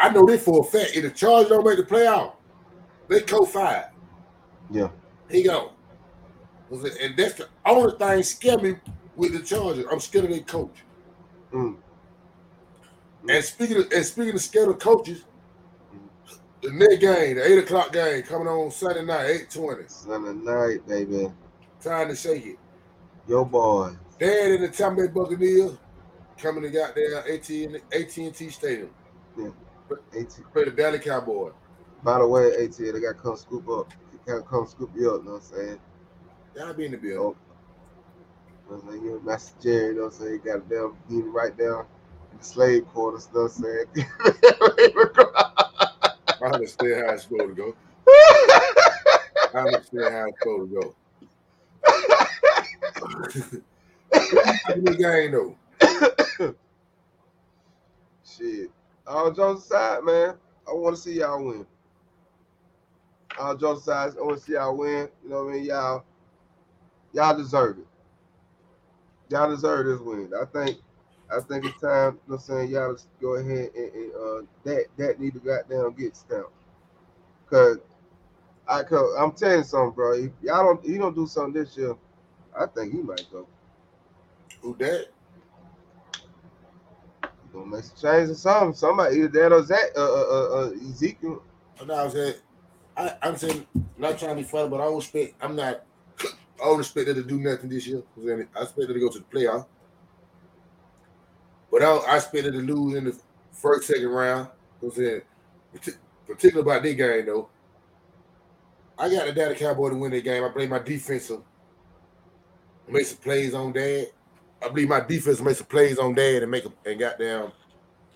I know this for a fact. If the Chargers don't make the playoff, they co five. Yeah. He go. And that's the only thing scare me with the Chargers. I'm scared of their coach. Mm. And speaking of and speaking of scared of coaches, the next game, the eight o'clock game coming on Sunday night, eight twenty. Sunday night, baby. Time to shake it. Yo, boy. Dad and the Tampa Bay Buccaneers coming to goddamn AT&T AT&T Stadium. 18. Play the Dallas Cowboy. By the way, AT, they got to come scoop up. They got to come scoop you up, you know what I'm saying? Y'all be in the building. Oh. You know what I'm saying? Master Jerry, you know what I'm saying? You got them getting right down in the slave quarters, you know what I'm saying? I understand how it's supposed to go. I understand how it's supposed to go. In the game though. Shit. All jokes aside, man, I want to see y'all win. All jokes aside, I want to see y'all win. You know what I mean? Y'all, y'all deserve it. Y'all deserve this win. I think, I think it's time. You know what I'm saying? Y'all just go ahead and, and uh, that that need to goddamn get stamped. Cause I, cause I'm telling you something, bro. If y'all don't, you don't do something this year. I think he might go. Who that? Gonna make some changes or something. Somebody either that or Zach, uh, uh, uh, Ezekiel. No, I said, I, I'm saying, not trying to be funny, but I don't expect, I'm not, I don't expect them to do nothing this year. I expect them to go to the playoff. But I, I expected to lose in the first, second round. I'm saying? Partic- Particular about this game though. I got the Dallas Cowboy to win that game. I blame my defensive. Make some plays on dad. I believe my defense made some plays on dad and make a, and got down.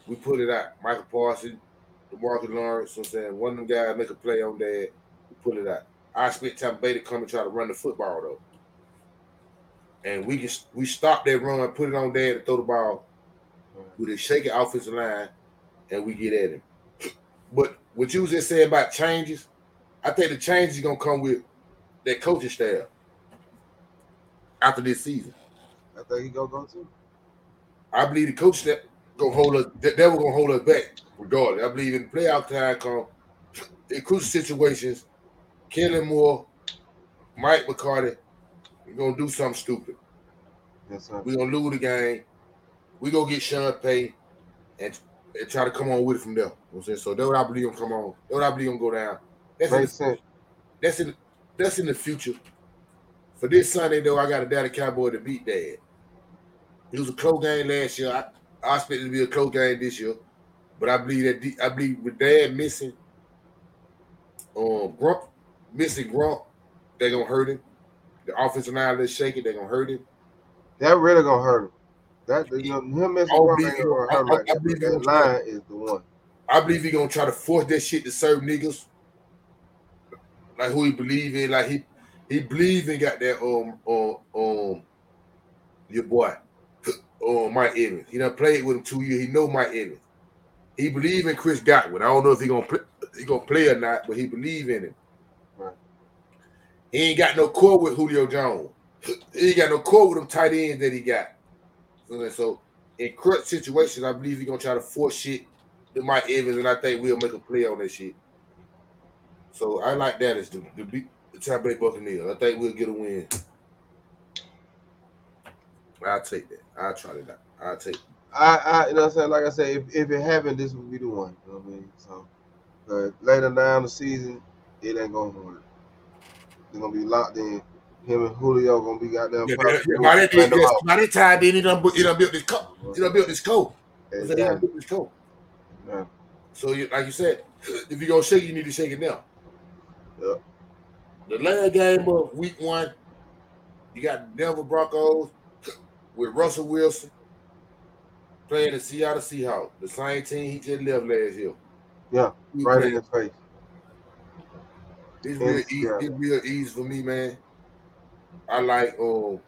We put it out. Micah Parsons, DeMarcus Lawrence. I'm saying one of them guys make a play on dad. We put it out. I expect Tampa Bay to come and try to run the football though. And we can we stop that run, put it on dad to throw the ball with a shaky offensive line, and we get at him. But what you was just saying about changes, I think the changes are gonna come with that coaching staff after this season. I think he gonna go too. I believe the coach that gonna hold us. That they were gonna hold us back regardless. I believe in playoff time come in crucial situations. Kellen Moore, Mike McCarthy, we're gonna do something stupid. Yes, sir. We're gonna lose the game. We gonna get Sean Pay and, and try to come on with it from there. You know what I'm saying? So that's what I believe gonna come on. That's what I believe gonna go down. That's in, that's in that's in the future. For this Sunday though, I got a daddy cowboy to beat dad. It was a close game last year. I, I expect it to be a close game this year. But I believe that D- I believe with dad missing um Grump missing Grump, they're gonna hurt him. The offensive line is shaking, they're gonna hurt him. That really gonna hurt him. That you know, him missing one be- ain't gonna hurt him I- that. believe That line is the one. I believe he gonna try to force that shit to certain niggas. Like who he believe in, like he he believe in got that um um um your boy um Mike Evans. He done played with him two years. He know Mike Evans. He believe in Chris Godwin. I don't know if he gonna play he gonna play or not, but he believe in him. Right. He ain't got no core with Julio Jones. He ain't got no core with them tight ends that he got. So, in crutch situations, I believe he gonna try to force shit to Mike Evans, and I think we'll make a play on that shit. So I like that as the the, the Tampa Bay Buccaneers. I think we'll get a win. I'll take that. I'll try it out. I'll take. I, I, you know what I'm saying? Like I said, if, if it happened, this would be the one. You know what I mean? So, but later down the season, it ain't gonna work. They're gonna be locked in. Him and Julio gonna be goddamn. Yeah, perfect. yeah, by that Play them yes, out. by that time, then he done, he done built this coat. He done built this coat. He done Exactly. built this coat. Yeah. So, you, like you said, if you're gonna shake, you need to shake it now. Yeah. The last game of week one, you got the Denver Broncos with Russell Wilson playing the Seattle Seahawks, the same team he just left last year. Yeah, He Right in his face. It's real, easy, it's real easy for me, man. I like um,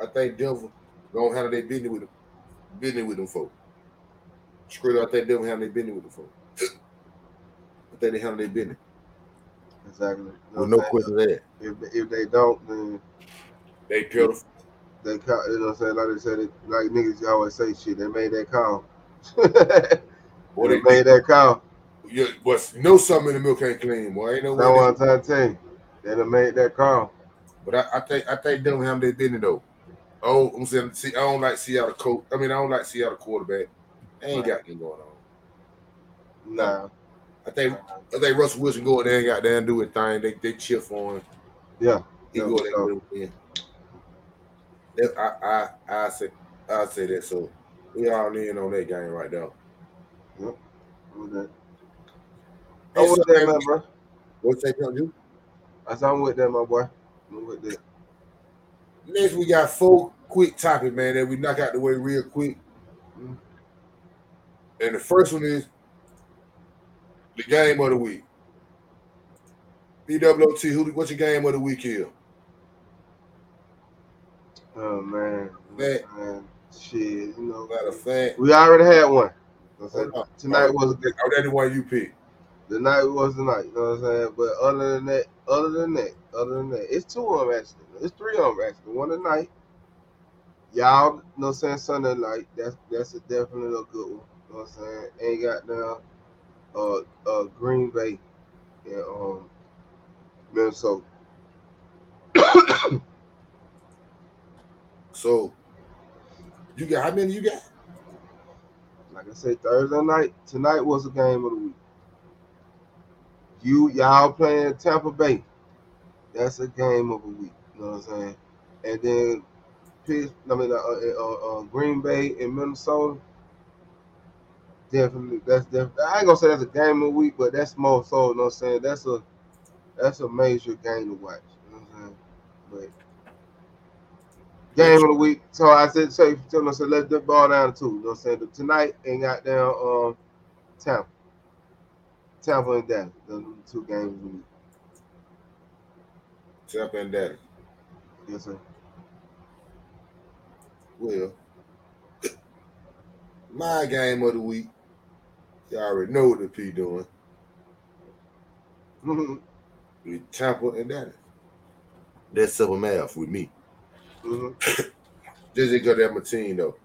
I think Denver gonna handle their business with them, business with them folks. Screw up, I think Denver handle their business with them folks. I think they handle their business Exactly. With no question that. If, if they don't, then They pitiful. They call, you know what I'm saying? Like they said, it, like niggas always say shit. They made that call. Boy, they they, made that call. you, but no something in the milk ain't clean, boy. Ain't no way. what they- I'm trying to tell you. They done made that call. But I, I think I think Denver handle their business though. Oh, I'm saying, see, I don't like Seattle coach. I mean, I don't like Seattle quarterback. They ain't got anything going on. Nah. I think I think Russell Wilson go there and got there and do his thing. They they for him. Yeah. He Yeah, go there so- and win. I I I say I say that. So we all in on that game right now. With that. I'm with that, man, bro. What's that gonna do? I said I'm with that, my boy. I'm with that. Next we got four quick topics, man, that we knock out the way real quick. Mm. And the first one is the game of the week. BWOT, who what's your game of the week here? Oh man. That- man. Shit, you know. Matter of fact, We already had one. I said, tonight was a good oh, the one you picked. the night was the night, you know what I'm saying? But other than that, other than that, other than that, it's two of them actually. It's three of them actually. One tonight. Y'all know what I'm saying Sunday night. That's that's a definitely a good one. You know what I'm saying? Ain't got down uh uh Green Bay and um Minnesota. So you got how many you got? Like I said, Thursday night, tonight was a game of the week. You y'all playing Tampa Bay. That's a game of the week. You know what I'm saying? And then Pitts, I mean, uh, uh, uh, uh, Green Bay and Minnesota. definitely that's definitely. I ain't gonna say that's a game of the week, but that's more so. You know what I'm saying? That's a that's a major game to watch. You know what I'm saying? But game of the week. So I said, say, tell us, let the ball down to two. You know what I'm saying? Tonight and got down um Tampa. Tampa and Dallas. The two games of the week. Tampa and Dallas. Yes, sir. Well, my game of the week. Y'all already know what the P doing. Mhm. With Tampa and Dallas. That's simple math with me. Mhm. Just because that's my team though.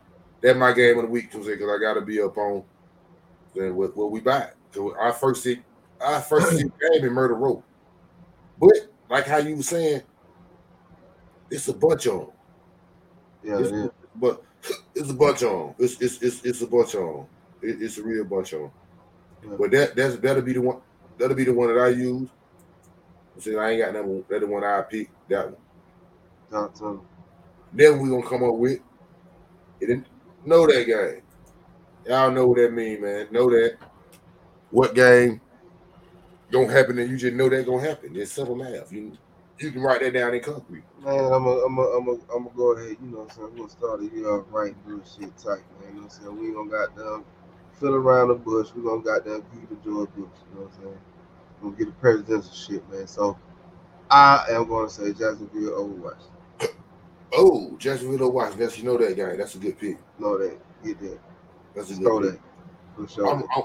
That's my game of the week Tuesday because I gotta be up on then what, what we buy. So our first see our first see game in Murder Row. But like how you were saying, it's a bunch of them. Yeah, It's, yeah. But it's a bunch of them. It's it's it's, it's a bunch of them. It, it's a real bunch of them. Yeah. But that that's that'll be the one. That'll be the one that I use. See, I ain't got number. That's the one I pick. That one. To him. Then we gonna come up with. It didn't know that game. Y'all know what that mean, man. Know that. What game gonna happen and you just know that gonna happen. It's simple math. You you can write that down in concrete. Man, I'm a, I'm a, I'm a, I'm gonna go ahead. You know what I'm saying? We're gonna start the year off right and do shit tight, man. You know what I'm saying? We ain't gonna goddamn fill around the bush. We're gonna goddamn keep the George Bush. You know what I'm saying? We're gonna get the presidential shit, man. So I am gonna say Jacksonville Overwatch. Oh, Jacksonville Washington. That's you know that guy. That's a good pick. Know that. Get that. That's a good Throw pick. that. Sure. I'm, I'm,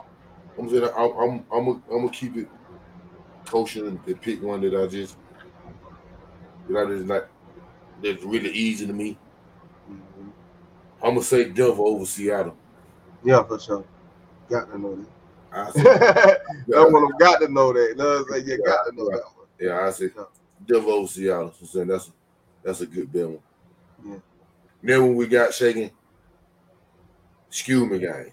I'm, saying I'm, I'm, I'm, gonna- I'm gonna keep it kosher and pick one that I just, that I just like, that's really easy to me. Mhm. I'm gonna say Denver over Seattle. Yeah, for sure. Got to know I say, that. that one I've got to know that. What I'm? You got to know that one. yeah, I Yeah. Denver over Seattle. So I'm saying that's that's a good bet one. Then when we got shaking, Skewman game.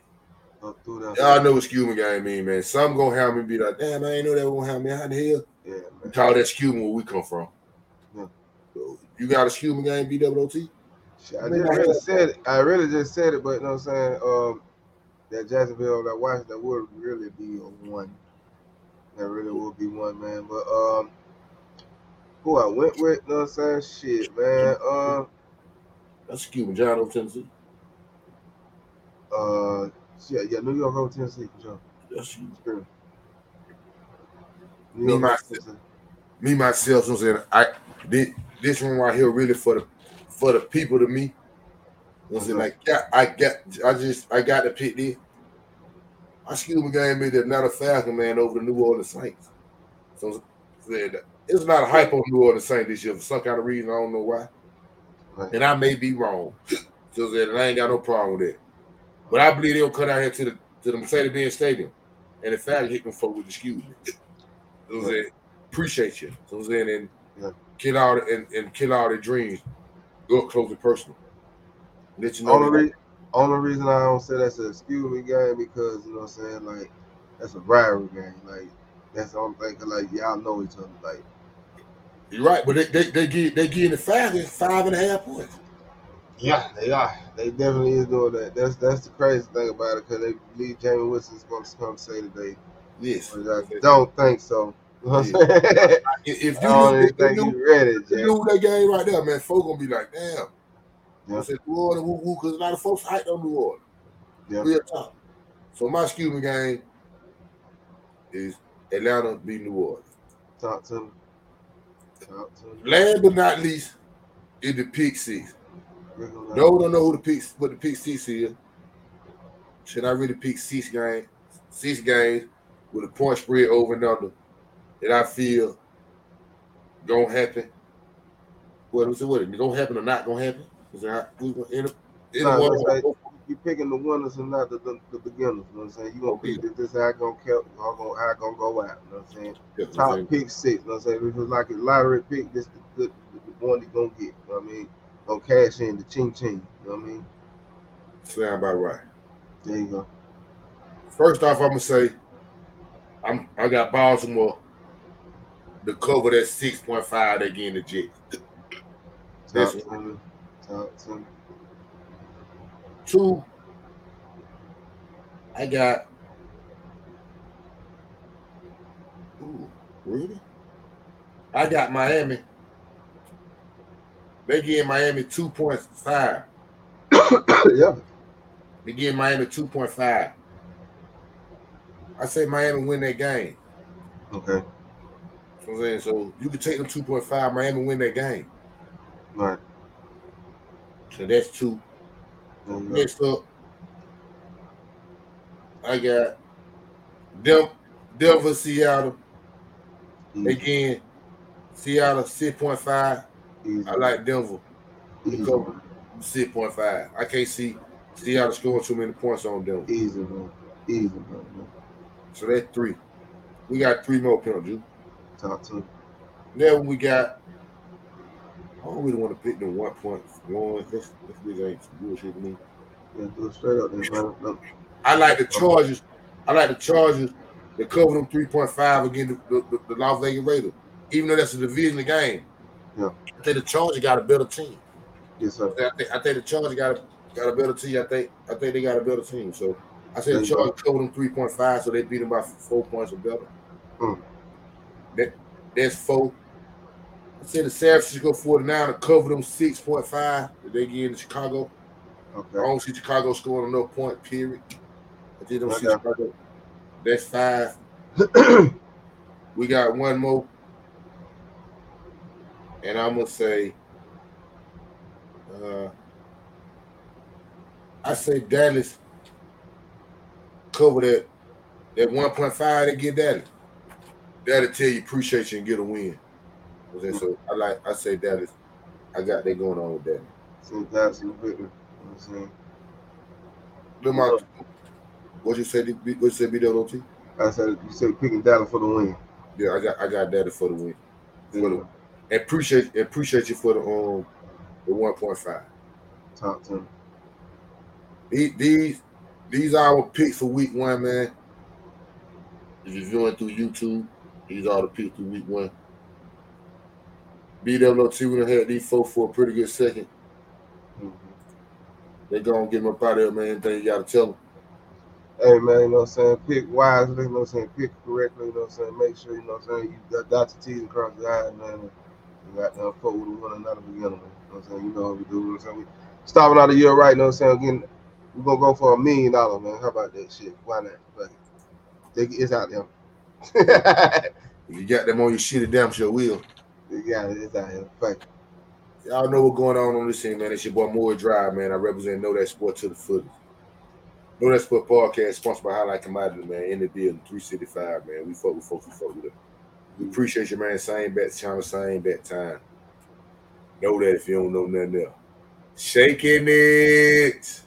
Up through that. Y'all know what Skewman game mean, man. Some gonna have me be like, damn, I ain't know that gonna have me. How the hell? Yeah, We man. call that Skewman where we come from. So you got a Skewman game, BWOT? I just really said it. I really just said it, but you know what I'm saying? Um, that Jacksonville, that Washington would really be a one. That really would be one, man. But um, who I went with, you know what I'm saying? Shit, man. Um, That's Skewman, John over Tennessee. uh, yeah, yeah, New York over Tennessee for sure. That's you. Me myself. Me myself, I'm saying I this, this one right here really for the for the people to me. Was it like yeah, I got I just I got to pick this. I excuse me game made the Atlanta Falcon man over the New Orleans Saints. So said it's not a hype on New Orleans Saints this year for some kind of reason. I don't know why. Right. And I may be wrong. So said I ain't got no problem with that. But I believe they'll cut out here to the to the Mercedes-Benz Stadium. And the Falcons hit them folk with excuse me. So I'm saying, appreciate you. So I'm saying and Yeah. kill all the, and, and kill all their dreams. Go up close and personal. Let you know. Only, re- only reason I don't say that's an excuse me game because you know what I'm saying, like that's a rivalry game. Like that's the only thing. 'cause, like y'all know each other. Like You're right, but they they they give they give the Falcons five and a half points. yeah, they are. They definitely is doing that. That's that's the crazy thing about it because they believe Jameis Winston's going to come say today. Yes. I don't think so. You know what I'm saying? If I you don't knew, even if you think knew, he's ready, if you knew that game right there, man, folks gonna be like, damn. Yeah. I said New Orleans, woo woo, because a lot of folks hyped on New Orleans. Yeah. Real talk. So my excuse me game is Atlanta beat New Orleans. Talk to him. Last but not least, is the six. No, don't know who the pick what the six is. Should I really pick six games, six games with a point spread over and under that I feel gonna happen? What was it? What it gonna happen or not gonna happen? Is that we gonna end up? One that's of right. them- You picking the winners and not the, the, the beginners. You know what I'm saying? You gonna pick this, this how I gonna count, how gonna how I gonna go out. You know what I'm saying? Yeah, Top I'm pick six. You know what I'm saying? If it was like a lottery pick, this the, the, the one you gonna get. You know what I mean? Gonna cash in the ching ching. You know what I mean? Sound about right. There you go. First off, I'm gonna say I'm I got Baltimore to cover that six point five they getting the Jets. That's Talk to me. Talk to me. Two, I got. Ooh, really? I got Miami. They give Miami 2.5. yeah. They give Miami 2.5. I say Miami win that game. Okay. What I'm saying? So you can take them 2.5, Miami win that game. Right. So that's two. Next up, I got Dem- Denver, Seattle. Easy. Again, Seattle 6.5. Easy. Mm. I like Denver mm. Easy. cover 6.5. I can't see Seattle scoring too many points on Denver. Easy, man. Easy, man. So that's three. We got three more penalties. Talk to him. Then we got. I don't really want to pick the one point one. This this nigga ain't bullshit to me. Yeah, do it straight up, I like the Chargers. I like the Chargers to cover them three point five against the, the, the Las Vegas Raiders. Even though that's a division game. Yeah. I think the Chargers got a better team. Yes, sir. I think, I think the Chargers got a, got a better team. I think I think they got a better team. So I say the There you go. Chargers cover them three point five, so they beat them by four points or better. Hmm. That that's four. I say the San Francisco 49 to cover them six point five that they get in Chicago. I don't see Chicago scoring enough point. Period. I think don't see Okay. Chicago. That's five. We got one more, and I'm gonna say, uh, I say Dallas cover that that 1.5 they get Dallas. That'll tell you appreciate you and get a win. Okay, So I like I say Dallas. I got that going on with that. Johnson, Victor. You know what I'm saying? What you said? What you said? BWT? I said you said picking Dallas for the win. Yeah, I got I got Dallas for the win. For the, and appreciate appreciate you for the um the 1.5. Talk to him. These these these are our picks for week one, man. If you're viewing through YouTube, these are the picks for week one. BWT, we done had these folks for a pretty good second. Mhm. They gonna get them up out of there, man. Anything you gotta tell them. Hey man, you know what I'm saying? Pick wisely, you know what I'm saying? Pick correctly, you know what I'm saying? Make sure, you know what I'm saying, you got dot your T's and cross your eyes, man. And you got them fuck with one another beginning, man. You know what I'm saying? You know what we do, you know what I'm saying? We stopping out of year right, you know what I'm saying? Again, we're gonna go for a million dollar, man. How about that shit? Why not? Fuck it. It's out there. If you got them on your shit, it damn sure will. Yeah, it's out here. Fuck. Y'all know what's going on on this thing, man. It's your boy Moore Drive, man. I represent Know That Sport to the foot. Know That Sport podcast sponsored by Highlight Commodity, man. In the building, 365, man. We fuck with folks, we fuck with it. We mm. appreciate you, man. Same bet channel, same bet time. Know that if you don't know nothing else. Shaking it.